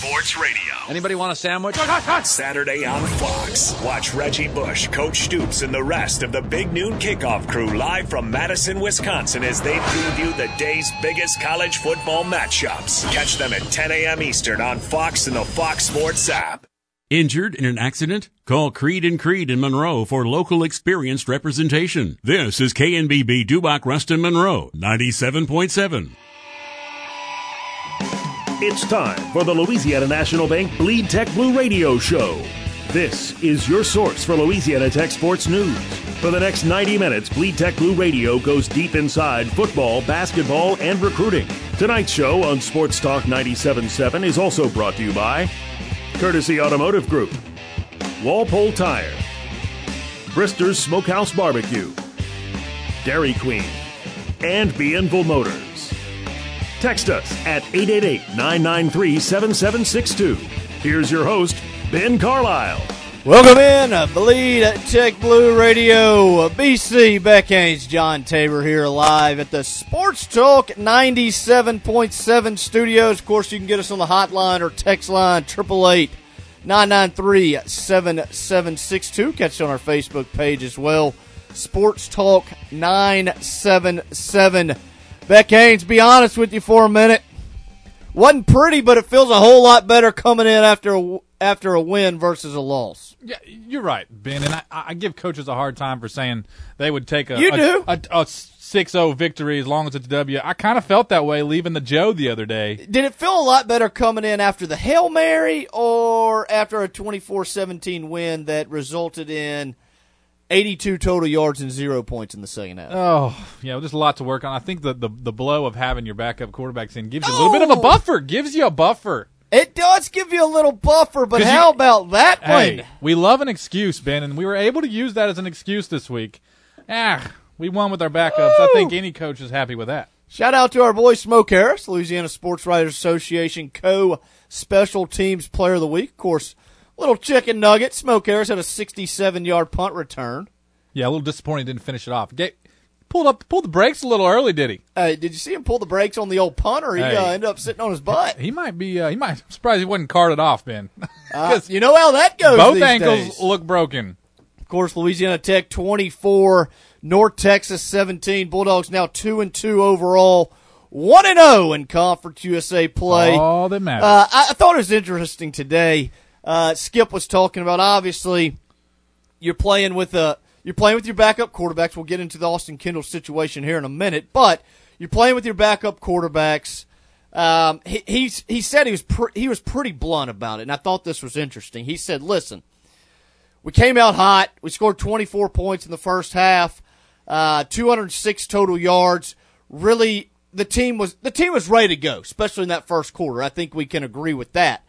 Sports Radio. Anybody want a sandwich? Saturday on Fox. Watch Reggie Bush, Coach Stoops, and the rest of the Big Noon Kickoff crew live from Madison, Wisconsin as they preview the day's biggest college football matchups. Catch them at 10 a.m. Eastern on Fox and the Fox Sports app. Injured in an accident? Call Creed and Creed in Monroe for local experienced representation. This is KNBB Dubach Ruston Monroe 97.7. It's time for the Louisiana National Bank Bleed Tech Blue Radio Show. This is your source for Louisiana Tech sports news. For the next 90 minutes, Bleed Tech Blue Radio goes deep inside football, basketball, and recruiting. Tonight's show on Sports Talk 97.7 is also brought to you by Courtesy Automotive Group, Walpole Tire, Brister's Smokehouse Barbecue, Dairy Queen, and Bienville Motors. Text us at 888 993 7762. Here's your host, Ben Carlisle. Welcome in, uh, Bleed Tech Blue Radio, BC Beck Haynes, John Tabor here live at the Sports Talk 97.7 studios. Of course, you can get us on the hotline or text line 888 993 7762. Catch on our Facebook page as well. Sports Talk 977. Beck Haynes, be honest with you for a minute. Wasn't pretty, but it feels a whole lot better coming in after a, after a win versus a loss. Yeah, you're right, Ben. And I, I give coaches a hard time for saying they would take a You a, do. a, a 6-0 victory as long as it's a W. I kind of felt that way leaving the Joe the other day. Did it feel a lot better coming in after the Hail Mary or after a 24-17 win that resulted in 82 total yards and zero points in the second half? Oh, yeah, there's a lot to work on. I think the, the, the blow of having your backup quarterbacks in gives you a little bit of a buffer. Gives you a buffer. It does give you a little buffer, but how you- about that Hey, one? we love an excuse, Ben, and we were able to use that as an excuse this week. Ah, we won with our backups. I think any coach is happy with that. Shout out to our boy Smoke Harris, Louisiana Sports Writers Association co special teams player of the week. Of course, little chicken nugget. Smoke Harris had a 67 yard punt return. Yeah, a little disappointing. didn't finish it off. Ga- pulled up, pulled the brakes a little early, did he? Uh, did you see him pull the brakes on the old punter? He Hey. uh, ended up sitting on his butt. He might be. Uh, he might. I'm surprised he wasn't carted off, Ben. Uh, you know how that goes. Both ankles days. look broken. Of course, Louisiana Tech 24, North Texas 17. Bulldogs now 2 and 2 overall, 1 and 0 in Conference USA play. All that matters. Uh, I, I thought it was interesting today. Uh, Skip was talking about obviously you're playing with a you're playing with your backup quarterbacks. We'll get into the Austin Kendall situation here in a minute, but you're playing with your backup quarterbacks. Um, he he's, he said he was pre- he was pretty blunt about it, and I thought this was interesting. He said, "Listen, we came out hot. We scored 24 points in the first half, uh, 206 total yards. Really, the team was the team was ready to go, especially in that first quarter. I think we can agree with that.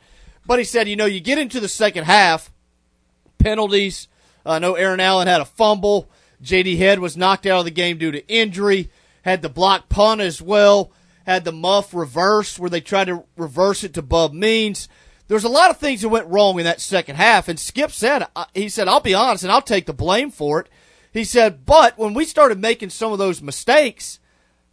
But he said, you know, you get into the second half, penalties. I know Aaron Allen had a fumble. J.D. Head was knocked out of the game due to injury. Had the block punt as well. Had the muff reverse where they tried to reverse it to Bub Means. There's a lot of things that went wrong in that second half. And Skip said, uh, he said, I'll be honest and I'll take the blame for it. He said, but when we started making some of those mistakes,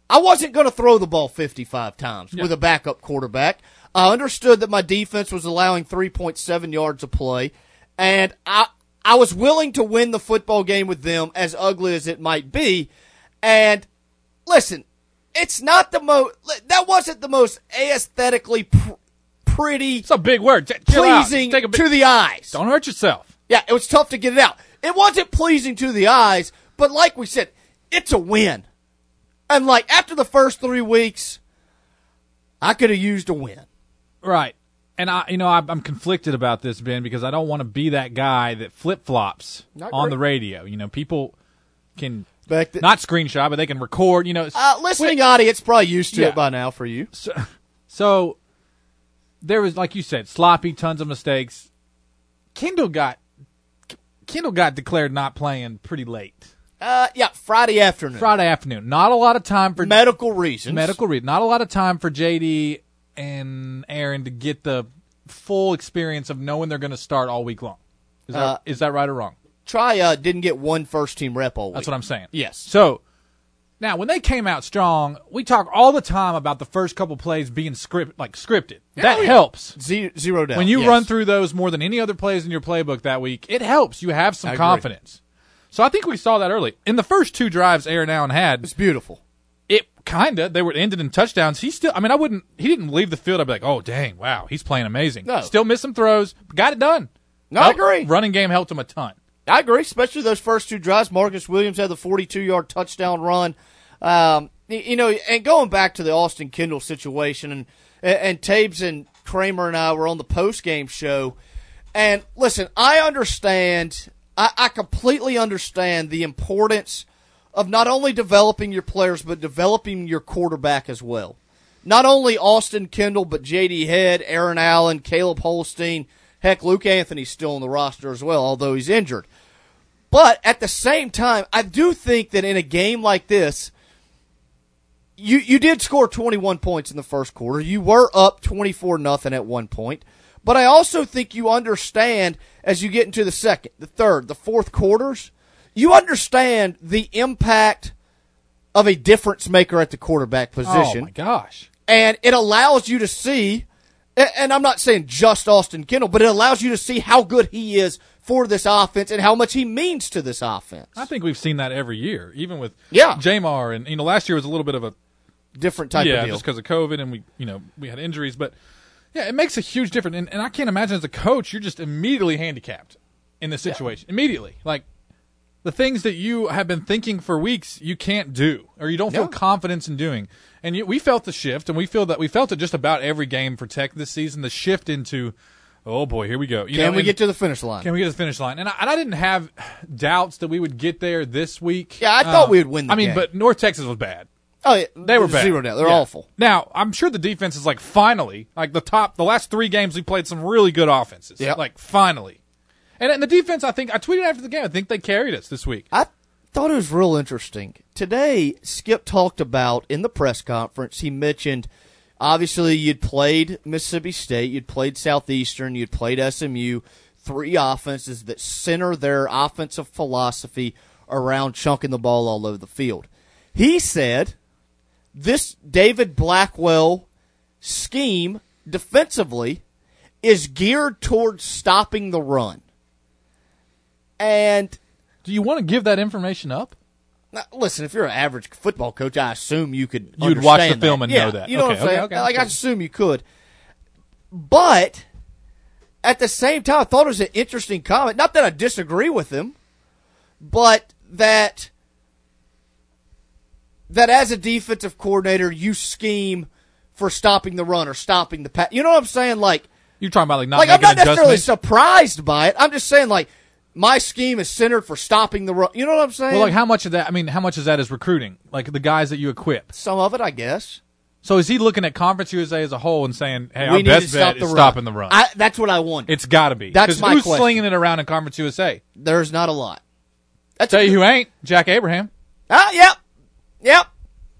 I wasn't going to throw the ball 55 times with a backup quarterback. I understood that my defense was allowing 3.7 yards a play, and I I was willing to win the football game with them, as ugly as it might be. And listen, it's not the most. That wasn't the most aesthetically pr- pretty, it's a big word. Out. pleasing Take a bit- to the eyes. Don't hurt yourself. Yeah, it was tough to get it out. It wasn't pleasing to the eyes, but like we said, it's a win. And like after the first three weeks, I could have used a win. Right. And I, you know, I'm, I'm conflicted about this, Ben, because I don't want to be that guy that flip flops on the radio. You know, people can Back the, not screenshot, but they can record. You know, uh, listening audience probably used to Yeah. it by now for you. So there was, like you said, sloppy, tons of mistakes. Kendall got Kendall got declared not playing pretty late Uh, yeah, Friday afternoon. Friday afternoon. Not a lot of time for medical reasons. medical reason. Not a lot of time for JD and Aaron to get the full experience of knowing they're going to start all week long. Is that, Uh, is that right or wrong? Try uh, didn't get one first team rep all week. That's what I'm saying. Yes. So Now, when they came out strong, we talk all the time about the first couple plays being script like scripted. that yeah. helps. Zero, zero doubt. When you yes. run through those more than any other plays in your playbook that week, it helps. You have some I agree. confidence. So I think we saw that early. In the first two drives Aaron Allen had, it's beautiful. Kinda they were ended in touchdowns. He still I mean I wouldn't he didn't leave the field, I'd be like, Oh dang, wow, he's playing amazing. No. Still missed some throws, got it done. No, I agree. Running game helped him a ton. I agree, especially those first two drives. Marcus Williams had the 42 yard touchdown run. Um, you know, and going back to the Austin Kendall situation, and and Tabes and Kramer and I were on the post game show, and listen, I understand, I, I completely understand the importance of not only developing your players but developing your quarterback as well. Not only Austin Kendall, but J.D. Head, Aaron Allen, Caleb Holstein. Heck, Luke Anthony's still on the roster as well, although he's injured. But at the same time, I do think that in a game like this, you you did score 21 points in the first quarter. You were up 24 nothing at one point. But I also think you understand as you get into the second, the third, the fourth quarters, you understand the impact of a difference maker at the quarterback oh, position Oh my gosh. and it allows you to see and I'm not saying just Austin Kendall, but it allows you to see how good he is for this offense and how much he means to this offense. I think we've seen that every year, even with Yeah. Jamar, and you know, last year was a little bit of a Different type yeah, of deal. just because of COVID, and we you know we had injuries, but yeah, it makes a huge difference. And, and I can't imagine as a coach, you're just immediately handicapped in this situation. Immediately, like the things that you have been thinking for weeks, you can't do, or you don't feel No. confidence in doing. And you, we felt the shift, and we feel that we felt it just about every game for Tech this season. The shift into, oh boy, here we go. You Can know, we get to the finish line? Can we get to the finish line? And I, and I didn't have doubts that we would get there this week. Yeah, I thought Uh, we would win the I mean, game. but North Texas was bad. oh, yeah, They were bad. Zero doubt. They're Yeah. awful. Now, I'm sure the defense is like finally, like the top, the last three games we played some really good offenses. Yep. Like finally. And, and the defense, I think, I tweeted after the game, I think they carried us this week. I thought it was real interesting. Today, Skip talked about in the press conference, he mentioned obviously you'd played Mississippi State, you'd played Southeastern, you'd played SMU, three offenses that center their offensive philosophy around chunking the ball all over the field. He said this David Blackwell scheme defensively is geared towards stopping the run. And Do you want to give that information up? now, listen, if you're an average football coach, I assume you could. You'd watch the understand film and Yeah, know that. You know Okay, what I'm saying? okay, okay, like I assume you could, but at the same time, I thought it was an interesting comment. Not that I disagree with him, but that that as a defensive coordinator, you scheme for stopping the run or stopping the pass. You know what I'm saying? Like, You're talking about like not like I'm not necessarily surprised by it. I'm just saying like. My scheme is centered for stopping the run. You know what I'm saying? Well, like how much of that? I mean, how much of that is recruiting? Like the guys that you equip. Some of it, I guess. So is he looking at Conference USA as a whole and saying, "Hey, we our need best to stop bet the is run. stopping the run"? I, that's what I want. it's got to be. That's my who's question. slinging it around in Conference USA? There's not a lot. That's Tell a, you who ain't Jack Abraham. Ah, yep, yep.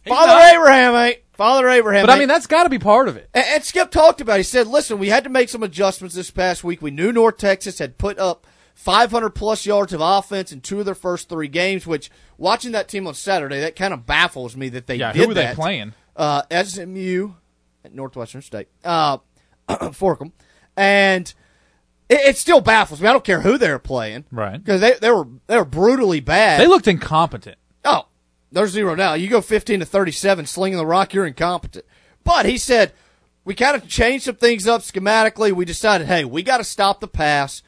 Father not. Abraham, ain't Father Abraham. But I mean, that's got to be part of it. And, and Skip talked about. it. He said, "Listen, we had to make some adjustments this past week. We knew North Texas had put up 500 plus yards of offense in two of their first three games. Which, watching that team on Saturday, that kind of baffles me that they Yeah, did who were they that. playing? Uh, SMU at Northwestern State, uh, Forkham, and it, it still baffles me. I don't care who they're playing, Right. Because they they were they were brutally bad. They looked incompetent. Oh, there's zero now. You go 15 to 37 slinging the rock, you're incompetent. But he said, we kind of changed some things up schematically. We decided, hey, we got to stop the pass.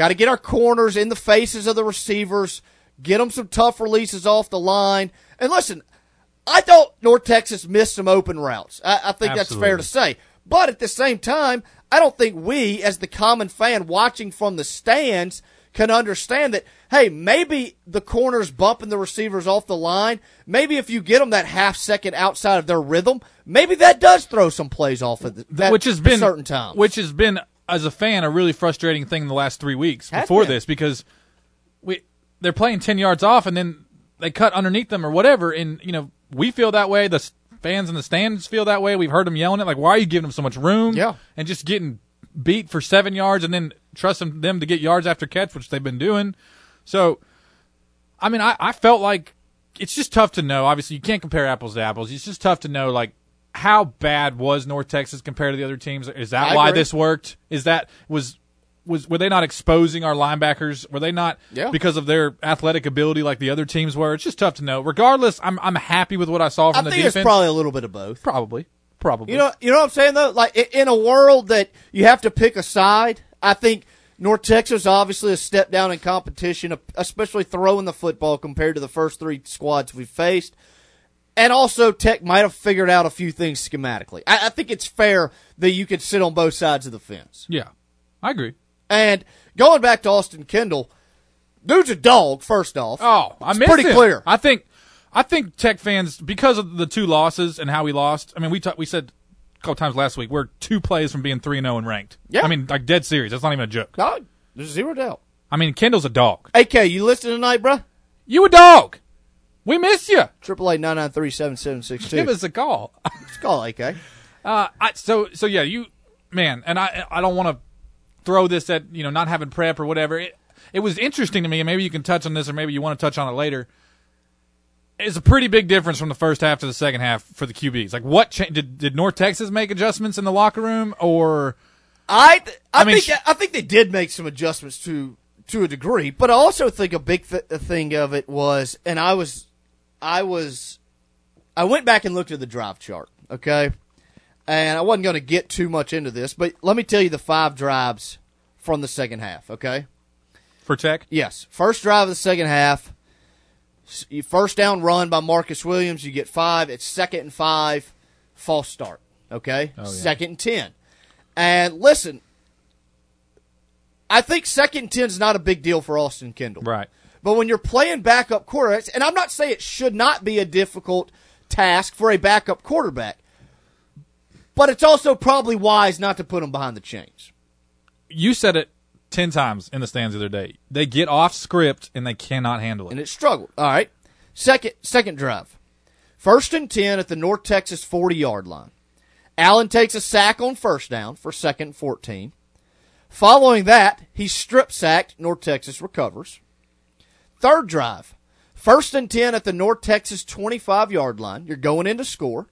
Got to get our corners in the faces of the receivers, get them some tough releases off the line. And listen, I thought North Texas missed some open routes. I, I think that's fair to say. But at the same time, I don't think we, as the common fan watching from the stands, can understand that, hey, maybe the corners bumping the receivers off the line, maybe if you get them that half second outside of their rhythm, maybe that does throw some plays off of the, at which has been certain times. which has been as a fan a really frustrating thing in the last three weeks Has before been. this because we they're playing ten yards off and then they cut underneath them or whatever and you know we feel that way the fans in the stands feel that way we've heard them yelling it like why are you giving them so much room Yeah. and just getting beat for seven yards and then trusting them to get yards after catch which they've been doing so I mean I, I felt like it's just tough to know. Obviously, you can't compare apples to apples. It's just tough to know like how bad was North Texas compared to the other teams. Is that I why agree. this worked? Is that was was were they not exposing our linebackers? Were they not Yeah. because of their athletic ability like the other teams were? It's just tough to know. Regardless, I'm I'm happy with what I saw I from the think defense. it's probably a little bit of both. probably probably You know, you know what I'm saying though. Like in a world that you have to pick a side, I think North Texas obviously a step down in competition, especially throwing the football compared to the first three squads we faced. And also, Tech might have figured out a few things schematically. I, I think it's fair that you could sit on both sides of the fence. yeah, I agree. And going back to Austin Kendall, dude's a dog. First off, Oh, I It's pretty him. clear. I think, I think Tech fans because of the two losses and how we lost. I mean, we ta- we said a couple times last week we're two plays from being three and zero and ranked. Yeah. I mean, like dead serious. That's not even a joke. no, there's zero doubt. I mean, Kendall's a dog. AK, you listening tonight, bruh? You a dog. We miss you. Triple eight nine nine three seven seven six two. Give us a call. Let's call AK. Uh, I, so so yeah, you man, and I I don't want to throw this at you know not having prep or whatever. It, it was interesting to me, and maybe you can touch on this, or maybe you want to touch on it later. It's a pretty big difference from the first half to the second half for the QBs. Like, what cha- did did North Texas make adjustments in the locker room, or I th- I, I mean, think sh- I think they did make some adjustments to to a degree, but I also think a big th- thing of it was, and I was, I was, I went back and looked at the drive chart, okay, and I wasn't going to get too much into this, but let me tell you the five drives from the second half, okay? for Tech? Yes, first drive of the second half, first down run by Marcus Williams, you get five. It's second and five, false start. Okay, Oh, yeah. second and ten, and listen, I think second and ten is not a big deal for Austin Kendall. Right. But when you're playing backup quarterbacks, and I'm not saying it should not be a difficult task for a backup quarterback, but it's also probably wise not to put them behind the chains. You said it ten times in the stands the other day. They get off script and they cannot handle it. and it struggled. All right. Second second drive. First and 10 at the North Texas 40 yard line. Allen takes a sack on first down for second and 14. Following that, he's strip sacked. North Texas recovers. Third drive. First and 10 at the North Texas 25 yard line. You're going in to score.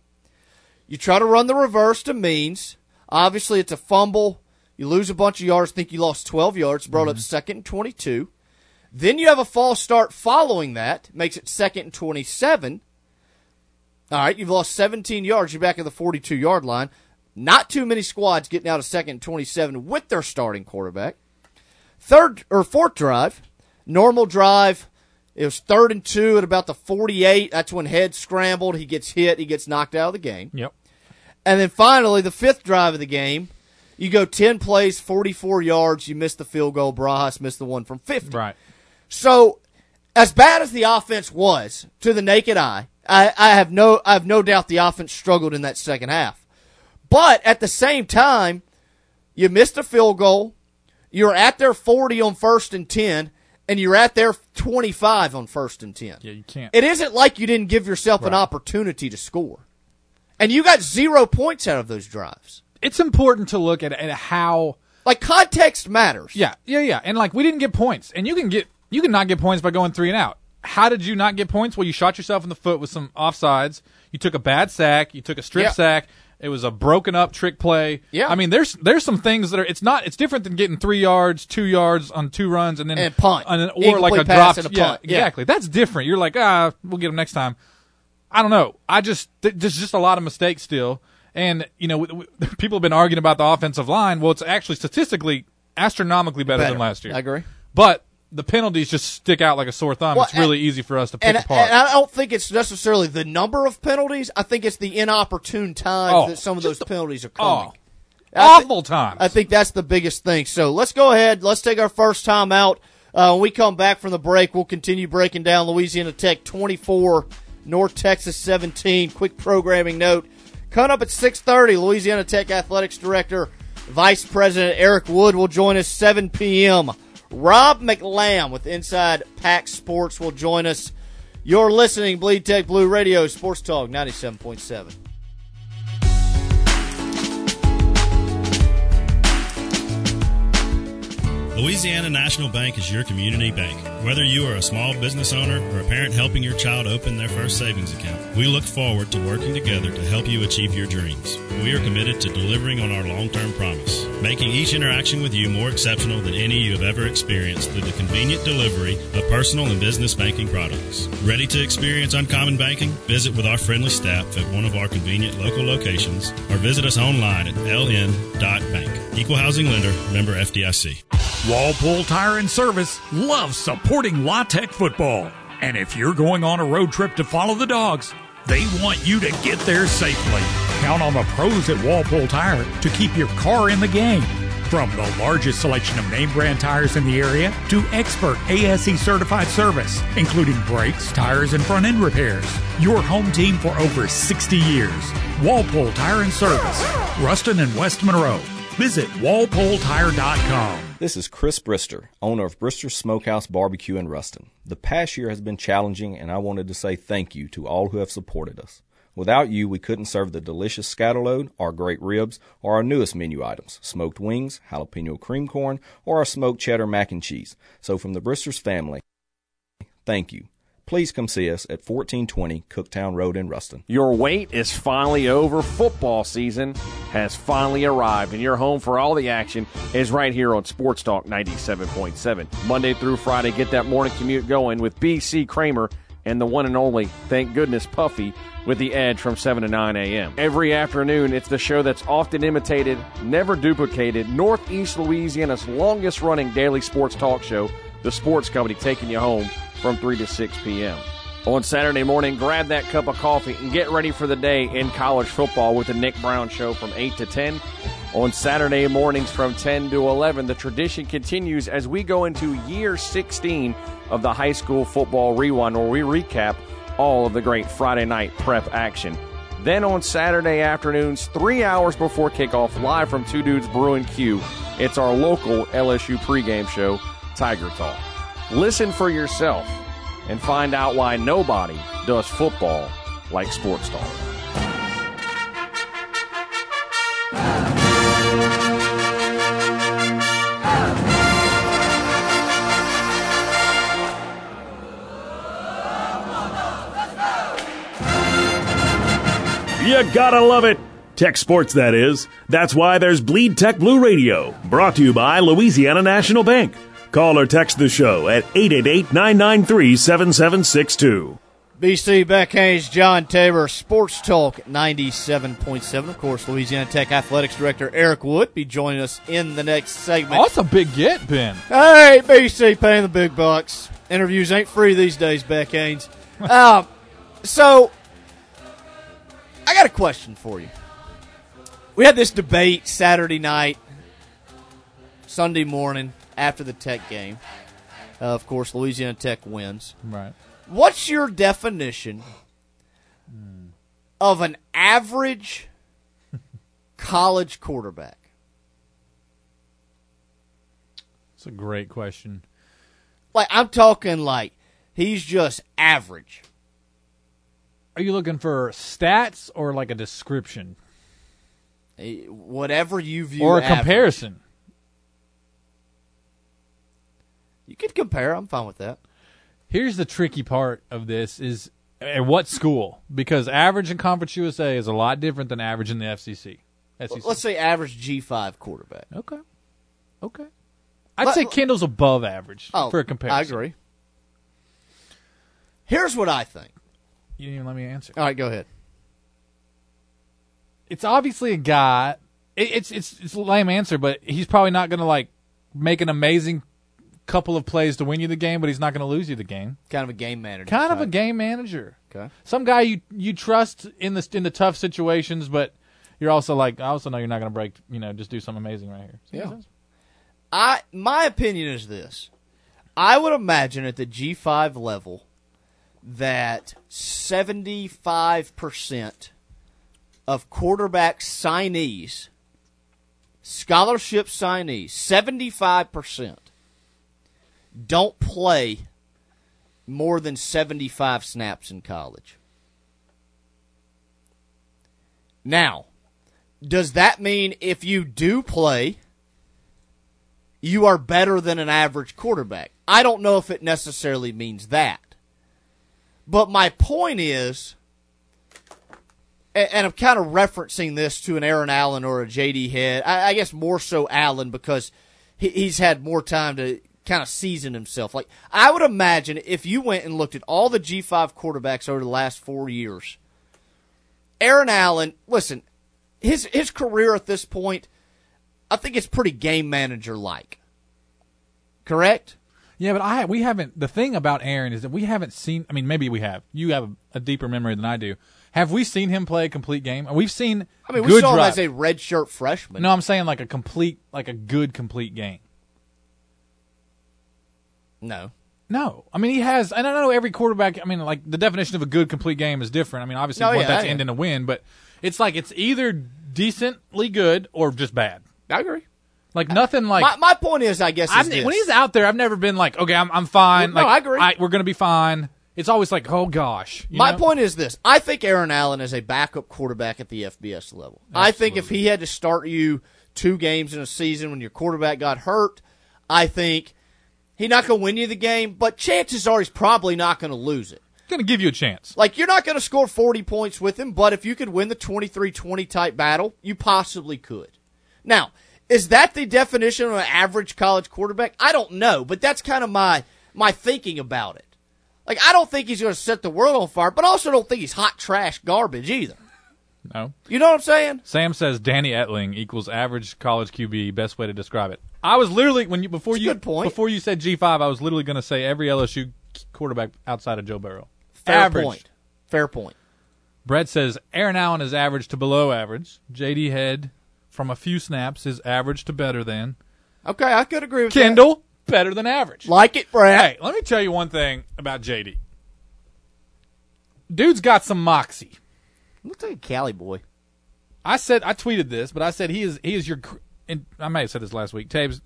You try to run the reverse to Means. Obviously, it's a fumble. You lose a bunch of yards. Think you lost 12 yards. Brought up mm-hmm. second and 22. Then you have a false start following that, makes it second and 27. All right, you've lost 17 yards. You're back at the 42 yard line. Not too many squads getting out of second and 27 with their starting quarterback. Third or fourth drive, normal drive. It was third and two at about the 48. That's when Head scrambled. He gets hit. He gets knocked out of the game. Yep. And then finally, the fifth drive of the game, you go 10 plays, 44 yards. You miss the field goal. Barajas missed the one from 50. Right. So, as bad as the offense was to the naked eye, I, I have no I have no doubt the offense struggled in that second half. But at the same time, you missed a field goal. You're at their 40 on first and 10, and you're at their 25 on first and 10. Yeah, you can't. It isn't like you didn't give yourself an opportunity to score. And you got zero points out of those drives. it's important to look at, at how Like context matters. Yeah, yeah, yeah. And like we didn't get points, and you can get you can not get points by going three and out. How did you not get points? Well, you shot yourself in the foot with some offsides. You took a bad sack. You took a strip Yeah. sack. It was a broken up trick play. Yeah. I mean, there's there's some things that are. It's not. It's different than getting three yards, two yards on two runs, and then And punt. then- or like a drop. and a yeah, punt. Yeah. exactly. That's different. You're like, ah, we'll get them next time. I don't know. I just th- there's just a lot of mistakes still, and you know, w- w- people have been arguing about the offensive line. Well, it's actually statistically astronomically better, Better. than last year. I agree. But the penalties just stick out like a sore thumb. Well, it's really easy for us to pick And, apart. and I don't think it's necessarily the number of penalties. I think it's the inopportune times Oh, that some of those penalties are coming. oh, I thi- awful times. I think that's the biggest thing. So let's go ahead. Let's take our first time out. Uh, when we come back from the break, we'll continue breaking down Louisiana Tech 24, North Texas 17. Quick programming note. Coming up at 6.30, Louisiana Tech Athletics Director, Vice President Eric Wood will join us 7 p.m. Rob McLamb with Inside Pack Sports will join us. You're listening, Bleed Tech Blue Radio, Sports Talk 97.7. Louisiana National Bank is your community bank. Whether you are a small business owner or a parent helping your child open their first savings account, we look forward to working together to help you achieve your dreams. We are committed to delivering on our long term promise, making each interaction with you more exceptional than any you have ever experienced through the convenient delivery of personal and business banking products. Ready to experience uncommon banking? Visit with our friendly staff at one of our convenient local locations or visit us online at ln.bank. Equal housing lender, member FDIC. Walpole Tire and Service loves supporting La Tech football. And if you're going on a road trip to follow the dogs, they want you to get there safely. Count on the pros at Walpole Tire to keep your car in the game. From the largest selection of name brand tires in the area to expert ASE certified service, including brakes, tires, and front end repairs. Your home team for over 60 years. Walpole Tire and Service, Ruston and West Monroe. Visit walpoletire.com. This is Chris Brister, owner of Brister Smokehouse Barbecue in Ruston. The past year has been challenging, and I wanted to say thank you to all who have supported us. Without you, we couldn't serve the delicious scatterload, our great ribs, or our newest menu items, smoked wings, jalapeno cream corn, or our smoked cheddar mac and cheese. So from the Bristers family, thank you. Please come see us at 1420 Cooktown Road in Ruston. Your wait is finally over. Football season has finally arrived, and your home for all the action is right here on Sports Talk 97.7. Monday through Friday, get that morning commute going with BC Kramer and the one and only, thank goodness, Puffy with the edge from 7 to 9 a.m. Every afternoon, it's the show that's often imitated, never duplicated, Northeast Louisiana's longest running daily sports talk show, The Sports Company, taking you home from 3 to 6 p.m. On Saturday morning, grab that cup of coffee and get ready for the day in college football with the Nick Brown Show from 8 to 10. On Saturday mornings from 10 to 11, the tradition continues as we go into year 16 of the high school football rewind, where we recap all of the great Friday night prep action. Then on Saturday afternoons, three hours before kickoff, live from Two Dudes Brewing Q, it's our local LSU pregame show, Tiger Talk. Listen for yourself and find out why nobody does football like Sports Talk. You gotta love it. Tech Sports, that is. That's why there's Bleed Tech Blue Radio, brought to you by Louisiana National Bank. Call or text the show at 888 993 7762. BC Beck Haynes, John Tabor, Sports Talk 97.7. Of course, Louisiana Tech Athletics Director Eric Wood be joining us in the next segment. Oh, that's a big get, Ben. Hey, BC paying the big bucks. Interviews ain't free these days, Beck Haynes. um, so, I got a question for you. We had this debate Saturday night, Sunday morning after the Tech game. Uh, of course, Louisiana Tech wins. Right. What's your definition of an average college quarterback? It's a great question. Like I'm talking like he's just average. Are you looking for stats or like a description Eh, Whatever you view or a average. comparison? You could compare. I'm fine with that. Here's the tricky part of this is at what school? Because average in Conference USA is a lot different than average in the FCC. SEC. Let's say average G5 quarterback. Okay. Okay. I'd Let- say Kendall's above average Oh, for a comparison. I agree. Here's what I think. You didn't even let me answer. All right, go ahead. It's obviously a guy. It, it's it's it's a lame answer, but he's probably not going to like make an amazing couple of plays to win you the game, but he's not going to lose you the game. Kind of a game manager. Kind of a game manager. Okay. Some guy you you trust in the in the tough situations, but you're also like I also know you're not going to break. You know, just do something amazing right here. Yeah. I my opinion is this. I would imagine at the G5 level that 75% of quarterback signees, scholarship signees, 75% don't play more than 75 snaps in college. Now, does that mean if you do play you are better than an average quarterback. I don't know if it necessarily means that. But my point is, and I'm kind of referencing this to an Aaron Allen or a JD Head. I, guess more so Allen because he's had more time to kind of season himself. Like I would imagine if you went and looked at all the G5 quarterbacks over the last four years, Aaron Allen, listen, his his career at this point, I think it's pretty game manager like. Correct? Yeah, but I we haven't. The thing about Aaron is that we haven't seen. I mean, maybe we have. You have a, a deeper memory than I do. Have we seen him play a complete game? We've seen. I mean, we good saw drive. him as a redshirt freshman. No, I'm saying like a complete, like a good complete game. No. No, I mean he has, and I know every quarterback. I mean, like the definition of a good complete game is different. I mean, obviously, oh, No, you want yeah, that to end in a win, but it's like it's either decently good or just bad. I agree. Like nothing like my, my point is, I guess, is when he's out there, I've never been like, okay, I'm I'm fine. No, like, I agree. we're gonna be fine. It's always like, oh gosh. you My know? point is this: I think Aaron Allen is a backup quarterback at the FBS level. I think if he had to start you two games in a season when your quarterback got hurt, I think he's not going to win you the game. But chances are he's probably not going to lose it. gonna give you a chance. Like you're not going to score 40 points with him, but if you could win the 23-20 type battle, you possibly could. Now, is that the definition of an average college quarterback? I don't know, but that's kind of my my thinking about it. Like I don't think he's going to set the world on fire, but also don't think he's hot trash garbage either. No. You know what I'm saying? Sam says Danny Etling equals average college QB. Best way to describe it. I was literally when you before you before you said G five, I was literally going to say every LSU quarterback outside of Joe Burrow. Fair average. point. Fair point. Brett says Aaron Allen is average to below average. JD Head from a few snaps is average to better than. Okay, I could agree with Kendall better than average. Like it, Brad. Hey, let me tell you one thing about JD. Dude's got some moxie. Looks like a Cali boy. I said I tweeted this, but I said he is he is your. And I may have said this last week. Tabes,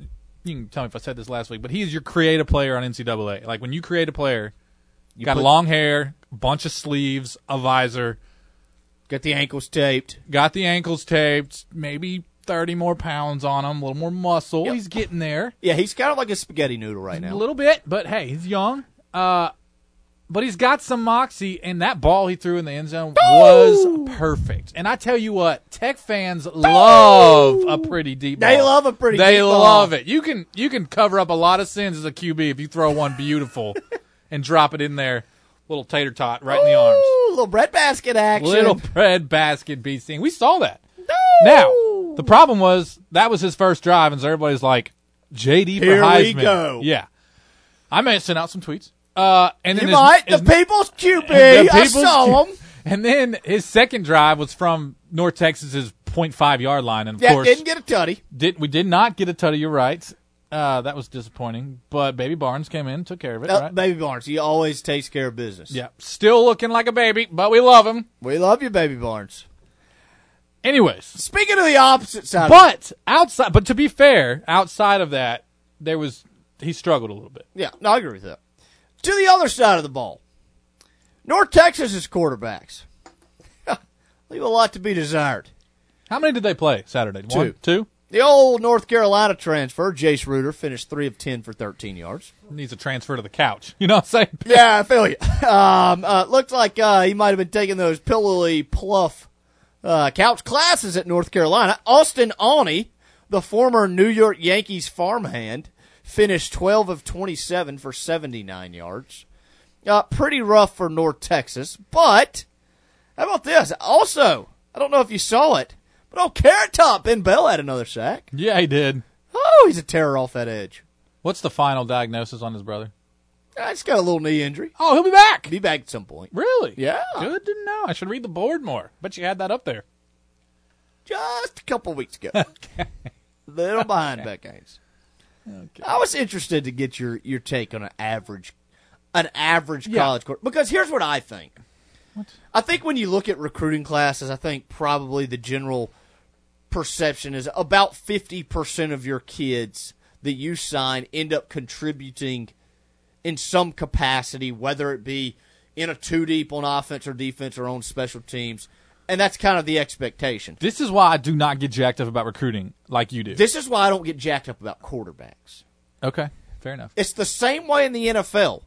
you can tell me if I said this last week, but he is your creative player on NCAA. Like when you create a player, you got put- long hair, bunch of sleeves, a visor, Got the ankles taped. got the ankles taped, maybe thirty more pounds on him, a little more muscle. Yep. He's getting there Yeah, he's kind of like a spaghetti noodle right now, a little bit, but hey, he's young. Uh, but he's got some moxie, and that ball he threw in the end zone was perfect. And I tell you what, Tech fans love a pretty deep. Ball. They love a pretty They deep ball. love it. You can you can cover up a lot of sins as a QB if you throw one beautiful and drop it in there, little tater tot right in the arms. Little bread basket action. Little bread basket beat scene. We saw that. Now the problem was that was his first drive, and so everybody's like, "JD for Here we Heisman." go. Yeah, I may have sent out some tweets. Uh, and then You his, might. his- the people's QB. the I saw Q- him. And then his second drive was from North Texas's 0.5 yard line, and of Yeah, course, didn't get a tutty. did we did not get a tutty. You're right. Uh, that was disappointing. But Baby Barnes came in, took care of it. Uh, right? Baby Barnes, he always takes care of business. yeah, still looking like a baby, but we love him. We love you, Baby Barnes. Anyways, Speaking of the opposite side, but outside, but to be fair, outside of that, there was he struggled a little bit. Yeah, no, I agree with that. To the other side of the ball, North Texas's quarterbacks leave a lot to be desired. How many did they play Saturday? Two. One, two. The old North Carolina transfer, Jace Ruder, finished three of ten for thirteen yards. Needs a transfer to the couch. You know what I'm saying? Yeah, I feel you. Um, uh, looked like uh, he might have been taking those pillowy pluff uh, couch classes at North Carolina. Austin Aune, the former New York Yankees farmhand, finished 12 of 27 for 79 yards. Uh, pretty rough for North Texas, but how about this? Also, I don't know if you saw it, but oh, Carrot Top Ben Bell had another sack. Yeah, he did. Oh, he's a terror off that edge. What's the final diagnosis on his brother? Uh, he's got a little knee injury. Oh, he'll be back. Be back at some point. Really? Yeah. Good to know. I should read the board more. Bet you had that up there. just a couple weeks ago. Little behind Beck Haynes. I was interested to get your, your take on an average an average Yeah. college course because here's what I think. What? I think when you look at recruiting classes, I think probably the general perception is about fifty percent of your kids that you sign end up contributing in some capacity, whether it be in a two deep on offense or defense or on special teams, and that's kind of the expectation. This is why I do not get jacked up about recruiting like you do. This is why I don't get jacked up about quarterbacks. okay, fair enough. It's the same way in the NFL.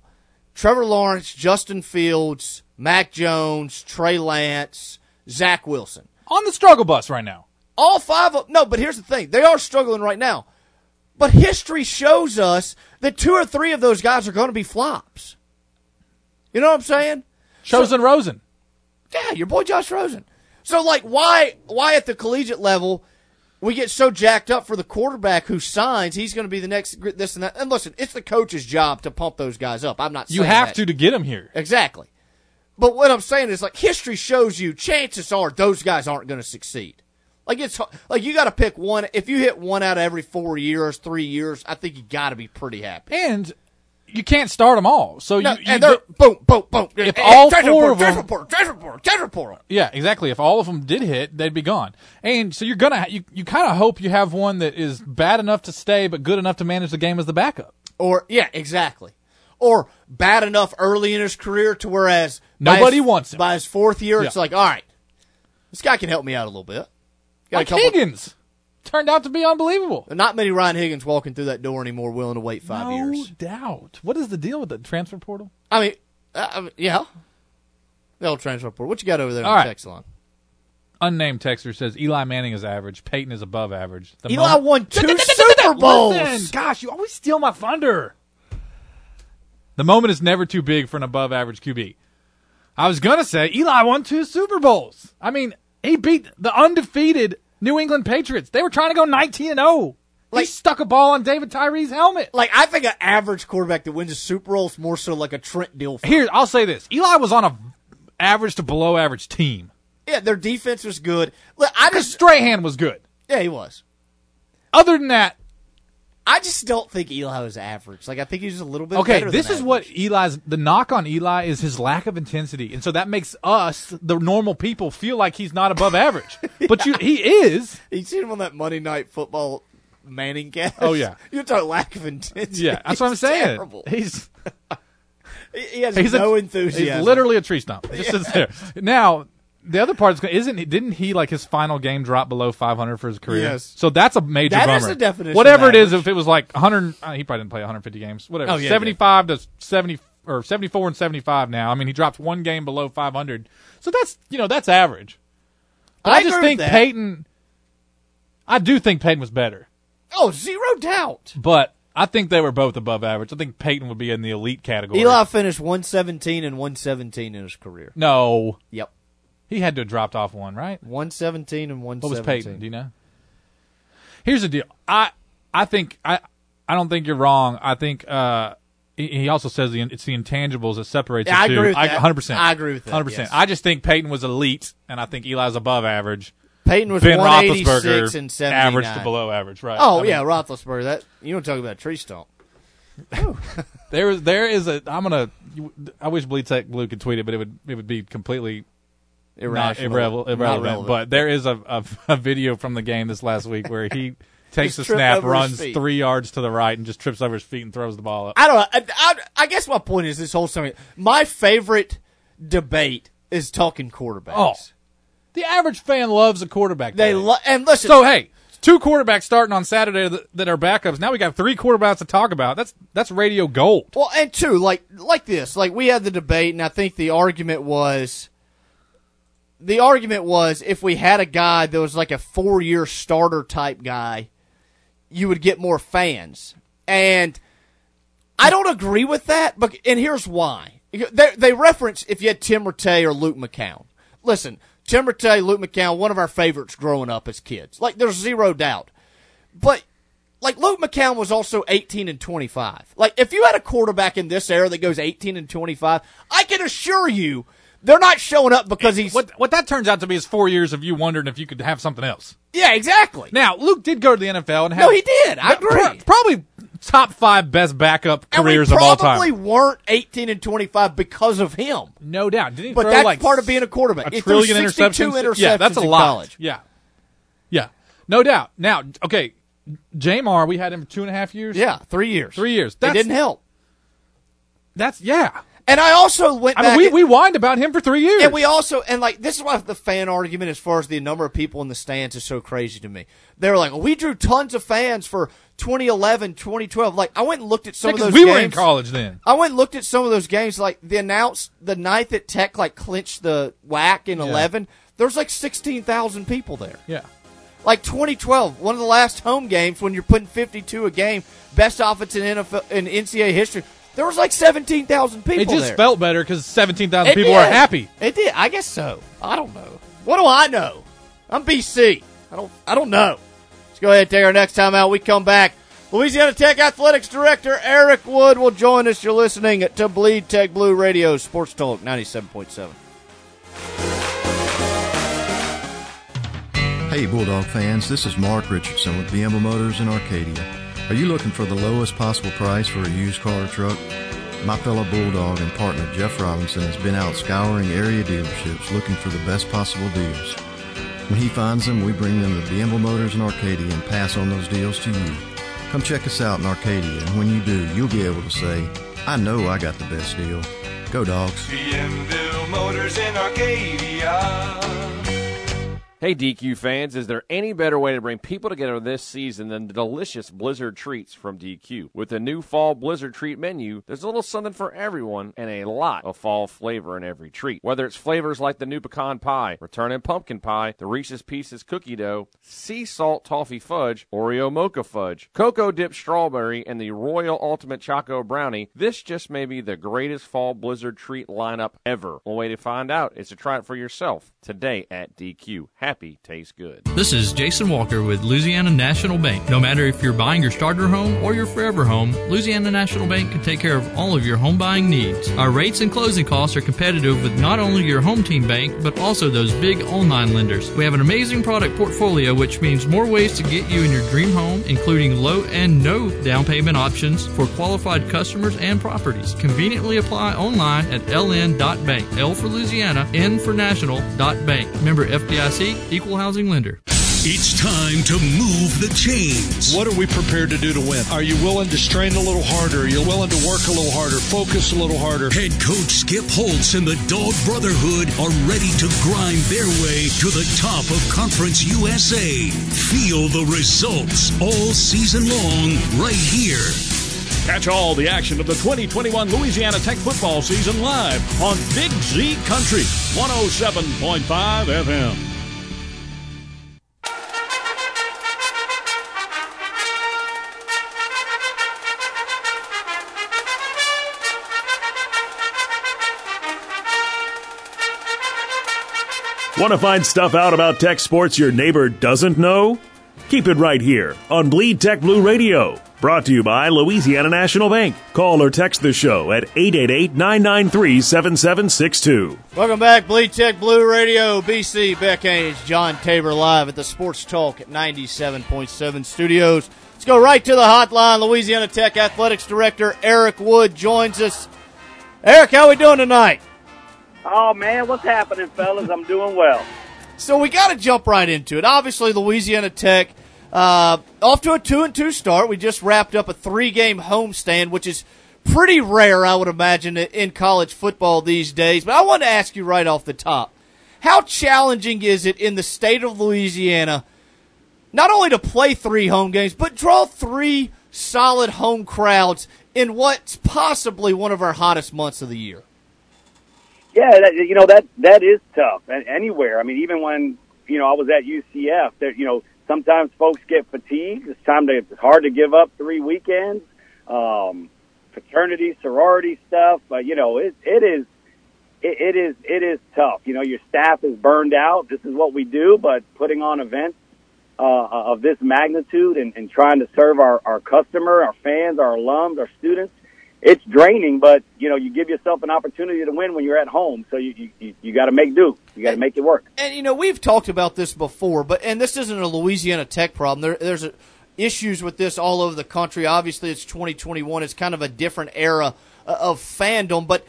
Trevor Lawrence, Justin Fields, Mac Jones, Trey Lance, Zach Wilson. On the struggle bus right now. All five of no, but here's the thing: they are struggling right now. But history shows us that two or three of those guys are going to be flops. You know what I'm saying? Chosen Rosen. Yeah, your boy Josh Rosen. So like why why at the collegiate level we get so jacked up for the quarterback who signs, he's going to be the next this and that. And listen, it's the coach's job to pump those guys up. I'm not You have that. to to get him here. Exactly. But what I'm saying is like history shows you chances are those guys aren't going to succeed. Like it's like you got to pick one. If you hit one out of every four years, three years, I think you got to be pretty happy. And you can't start them all. So No, you, you and they're boom, boom, boom. If Hey, all four portal, of them- portal, transfer portal, transfer portal. Yeah, exactly. If all of them did hit, they'd be gone. And so you're gonna you you kind of hope you have one that is bad enough to stay, but good enough to manage the game as the backup. Or yeah, exactly. Or bad enough early in his career to whereas Nobody his- wants him. By his fourth year, it's like, all right, this guy can help me out a little bit. Got Like Higgins turned out to be unbelievable. Not many Ryan Higgins walking through that door anymore, willing to wait five no years. doubt. What is the deal with the transfer portal? I mean, uh, I mean, yeah, the old transfer portal. What you got over there All on the text line? Unnamed texter says Eli Manning is average. Peyton is above average. The Eli moment- won two Super Bowls. Listen, gosh, you always steal my thunder. The moment is never too big for an above average QB. I was gonna say Eli won two Super Bowls. I mean, he beat the undefeated New England Patriots. They were trying to go nineteen and oh. zero. He Like- stuck a ball on David Tyree's helmet. Like I think an average quarterback that wins a Super Bowl is more so like a Trent Dilfer. Here, I'll say this: Eli was on a average to below average team. Yeah, their defense was good. Look, I just Strahan was good. yeah, he was. Other than that, I just don't think Eli was average. Like I think he's just a little bit. Better. Okay, better this than is what. Eli's the knock on Eli is his lack of intensity, and so that makes us, the normal people, feel like he's not above average. But you, he is. you seen him on that Monday Night Football Manning cast. Oh, yeah. you're talking lack of intensity. Yeah, that's what I'm saying. Terrible. He's He, he has he's no a, enthusiasm. He's literally a tree stump. Just sits there. Now. The other part is isn't he? Didn't he like his final game drop below 500 for his career? Yes. So that's a major That bummer. is the definition Whatever of it is, average. if it was like 100, uh, he probably didn't play 150 games. Whatever. Oh, yeah, he did. 75 to 70 or 74 and 75 now. I mean, he dropped one game below 500. So that's you know that's average. But I I, just agree with think that. Peyton. I do think Peyton was better, oh, zero doubt. but I think they were both above average. I think Peyton would be in the elite category. Eli finished 117 and 117 in his career. no, Yep, he had to have dropped off one, right? 117 and one. What 117. was Peyton? Do you know? Here's the deal. I I think I I don't think you're wrong. I think uh he he also says the, it's the intangibles that separates Yeah, I two. agree with that. 100%. I agree with that, 100%. yes. I just think Peyton was elite, and I think Eli's above average. Peyton was Ben 186 Roethlisberger, and 79. average to below average, right? Oh I mean, yeah, Roethlisberger. That you don't talk about a tree stump. There is there is a I'm gonna. I wish Bleed Tech Blue could tweet it, but it would it would be completely not Irrational, irrelevant. not. But there is a, a a video from the game this last week where he takes the snap, runs three yards to the right, and just trips over his feet and throws the ball up. I don't know. I, I, I guess my point is this whole story. My favorite debate is talking quarterbacks. Oh, the average fan loves a quarterback. they lo- and listen. so hey, two quarterbacks starting on Saturday that, that are backups. Now we got three quarterbacks to talk about. That's that's radio gold. Well, and two, like like this, like we had the debate, and I think the argument was, the argument was if we had a guy that was like a four year starter type guy, you would get more fans, and I don't agree with that. But and here's why: they they reference if you had Tim Rattay or Luke McCown. Listen, Tim Rattay, Luke McCown, one of our favorites growing up as kids. Like there's zero doubt, but like Luke McCown was also 18 and 25. Like if you had a quarterback in this era that goes 18 and 25, I can assure you they're not showing up because he's What what that turns out to be is four years of you wondering if you could have something else. Yeah, exactly. Now Luke did go to the NFL and have No, he did. I agree. pro- probably top five best backup careers of all time. probably weren't 18 and 25 because of him. No doubt. Didn't he But that's like part of being a quarterback. A trillion 62 interceptions. interceptions Yeah, that's a lot. college. Yeah, yeah, no doubt. Now, okay, Jamar, we had him for two and a half years. Yeah, three years. three years. That's, didn't help. That's yeah. And I also went I back. mean, we, and- we whined about him for three years. and we also and like this is why the fan argument as far as the number of people in the stands is so crazy to me. They're like, we drew tons of fans for 2011, 2012. Like I went and looked at some Yeah, of those we games. were in college then. I went and looked at some of those games. Like the announced the night that Tech like clinched the WAC in Yeah. 11. There was like 16,000 people there. Yeah. Like 2012, one of the last home games when you're putting 52 a game, best offense in NFL in NCAA history. There was like 17,000 people It just there. felt better because 17,000 people did. were happy. It did. I guess so. I don't know. What do I know? I'm BC. I don't. I don't know. Let's go ahead and take our next time out. We come back. Louisiana Tech Athletics Director Eric Wood will join us. You're listening to Bleed Tech Blue Radio Sports Talk 97.7. Hey, Bulldog fans, this is Mark Richardson with Bienville Motors in Arcadia. Are you looking for the lowest possible price for a used car or truck? My fellow Bulldog and partner Jeff Robinson has been out scouring area dealerships looking for the best possible deals. When he finds them, we bring them to Bienville Motors in Arcadia and pass on those deals to you. Come check us out in Arcadia, and when you do, you'll be able to say, I know I got the best deal. Go, dogs. Bienville Motors in Arcadia. Hey, DQ fans, is there any better way to bring people together this season than the delicious Blizzard treats from DQ? With the new fall Blizzard treat menu, there's a little something for everyone and a lot of fall flavor in every treat. Whether it's flavors like the new pecan pie, returning pumpkin pie, the Reese's Pieces cookie dough, sea salt toffee fudge, Oreo mocha fudge, cocoa dipped strawberry, and the Royal Ultimate Choco Brownie, this just may be the greatest fall Blizzard treat lineup ever. One way to find out is to try it for yourself today at DQ. Happy tastes good. This is Jason Walker with Louisiana National Bank. No matter if you're buying your starter home or your forever home, Louisiana National Bank can take care of all of your home buying needs. Our rates and closing costs are competitive with not only your home team bank, but also those big online lenders. We have an amazing product portfolio, which means more ways to get you in your dream home, including low and no down payment options for qualified customers and properties. Conveniently apply online at ln.bank. L for Louisiana, N for national.bank. Member FDIC, equal housing lender. It's time to move the chains. What are we prepared to do to win? Are you willing to strain a little harder? Are you willing to work a little harder, focus a little harder? Head coach Skip Holtz and the Dog Brotherhood are ready to grind their way to the top of Conference USA. Feel the results all season long right here. Catch all the action of the 2021 Louisiana Tech football season live on Big Z Country 107.5 FM. Want to find stuff out about tech sports your neighbor doesn't know? Keep it right here on Bleed Tech Blue Radio. Brought to you by Louisiana National Bank. Call or text the show at 888-993-7762. Welcome back, Bleed Tech Blue Radio, BC Beck Haynes, John Tabor live at the Sports Talk at 97.7 studios. Let's go right to the hotline. Louisiana Tech Athletics Director Eric Wood joins us. Eric, how we doing tonight? Oh man, what's happening, fellas? I'm doing well. So we got to jump right into it. Obviously, Louisiana Tech uh, off to a two and two start. We just wrapped up a three game homestand, which is pretty rare, I would imagine, in college football these days. But I want to ask you right off the top: How challenging is it in the state of Louisiana, not only to play three home games, but draw three solid home crowds in what's possibly one of our hottest months of the year? Yeah, that, you know that that is tough. Anywhere, I mean, even when you know I was at UCF, that you know sometimes folks get fatigued. It's time to. It's hard to give up three weekends, um, fraternity, sorority stuff. But you know, it it is. It, it is it is tough. You know, your staff is burned out. This is what we do, but putting on events uh, of this magnitude and, and trying to serve our, our customer, our fans, our alums, our students, it's draining, but you know, you give yourself an opportunity to win when you're at home. So you you, you got to make do. You got to make it work. And you know, we've talked about this before, but and this isn't a Louisiana Tech problem. There, there's a, issues with this all over the country. Obviously, it's 2021. It's kind of a different era uh, of fandom, but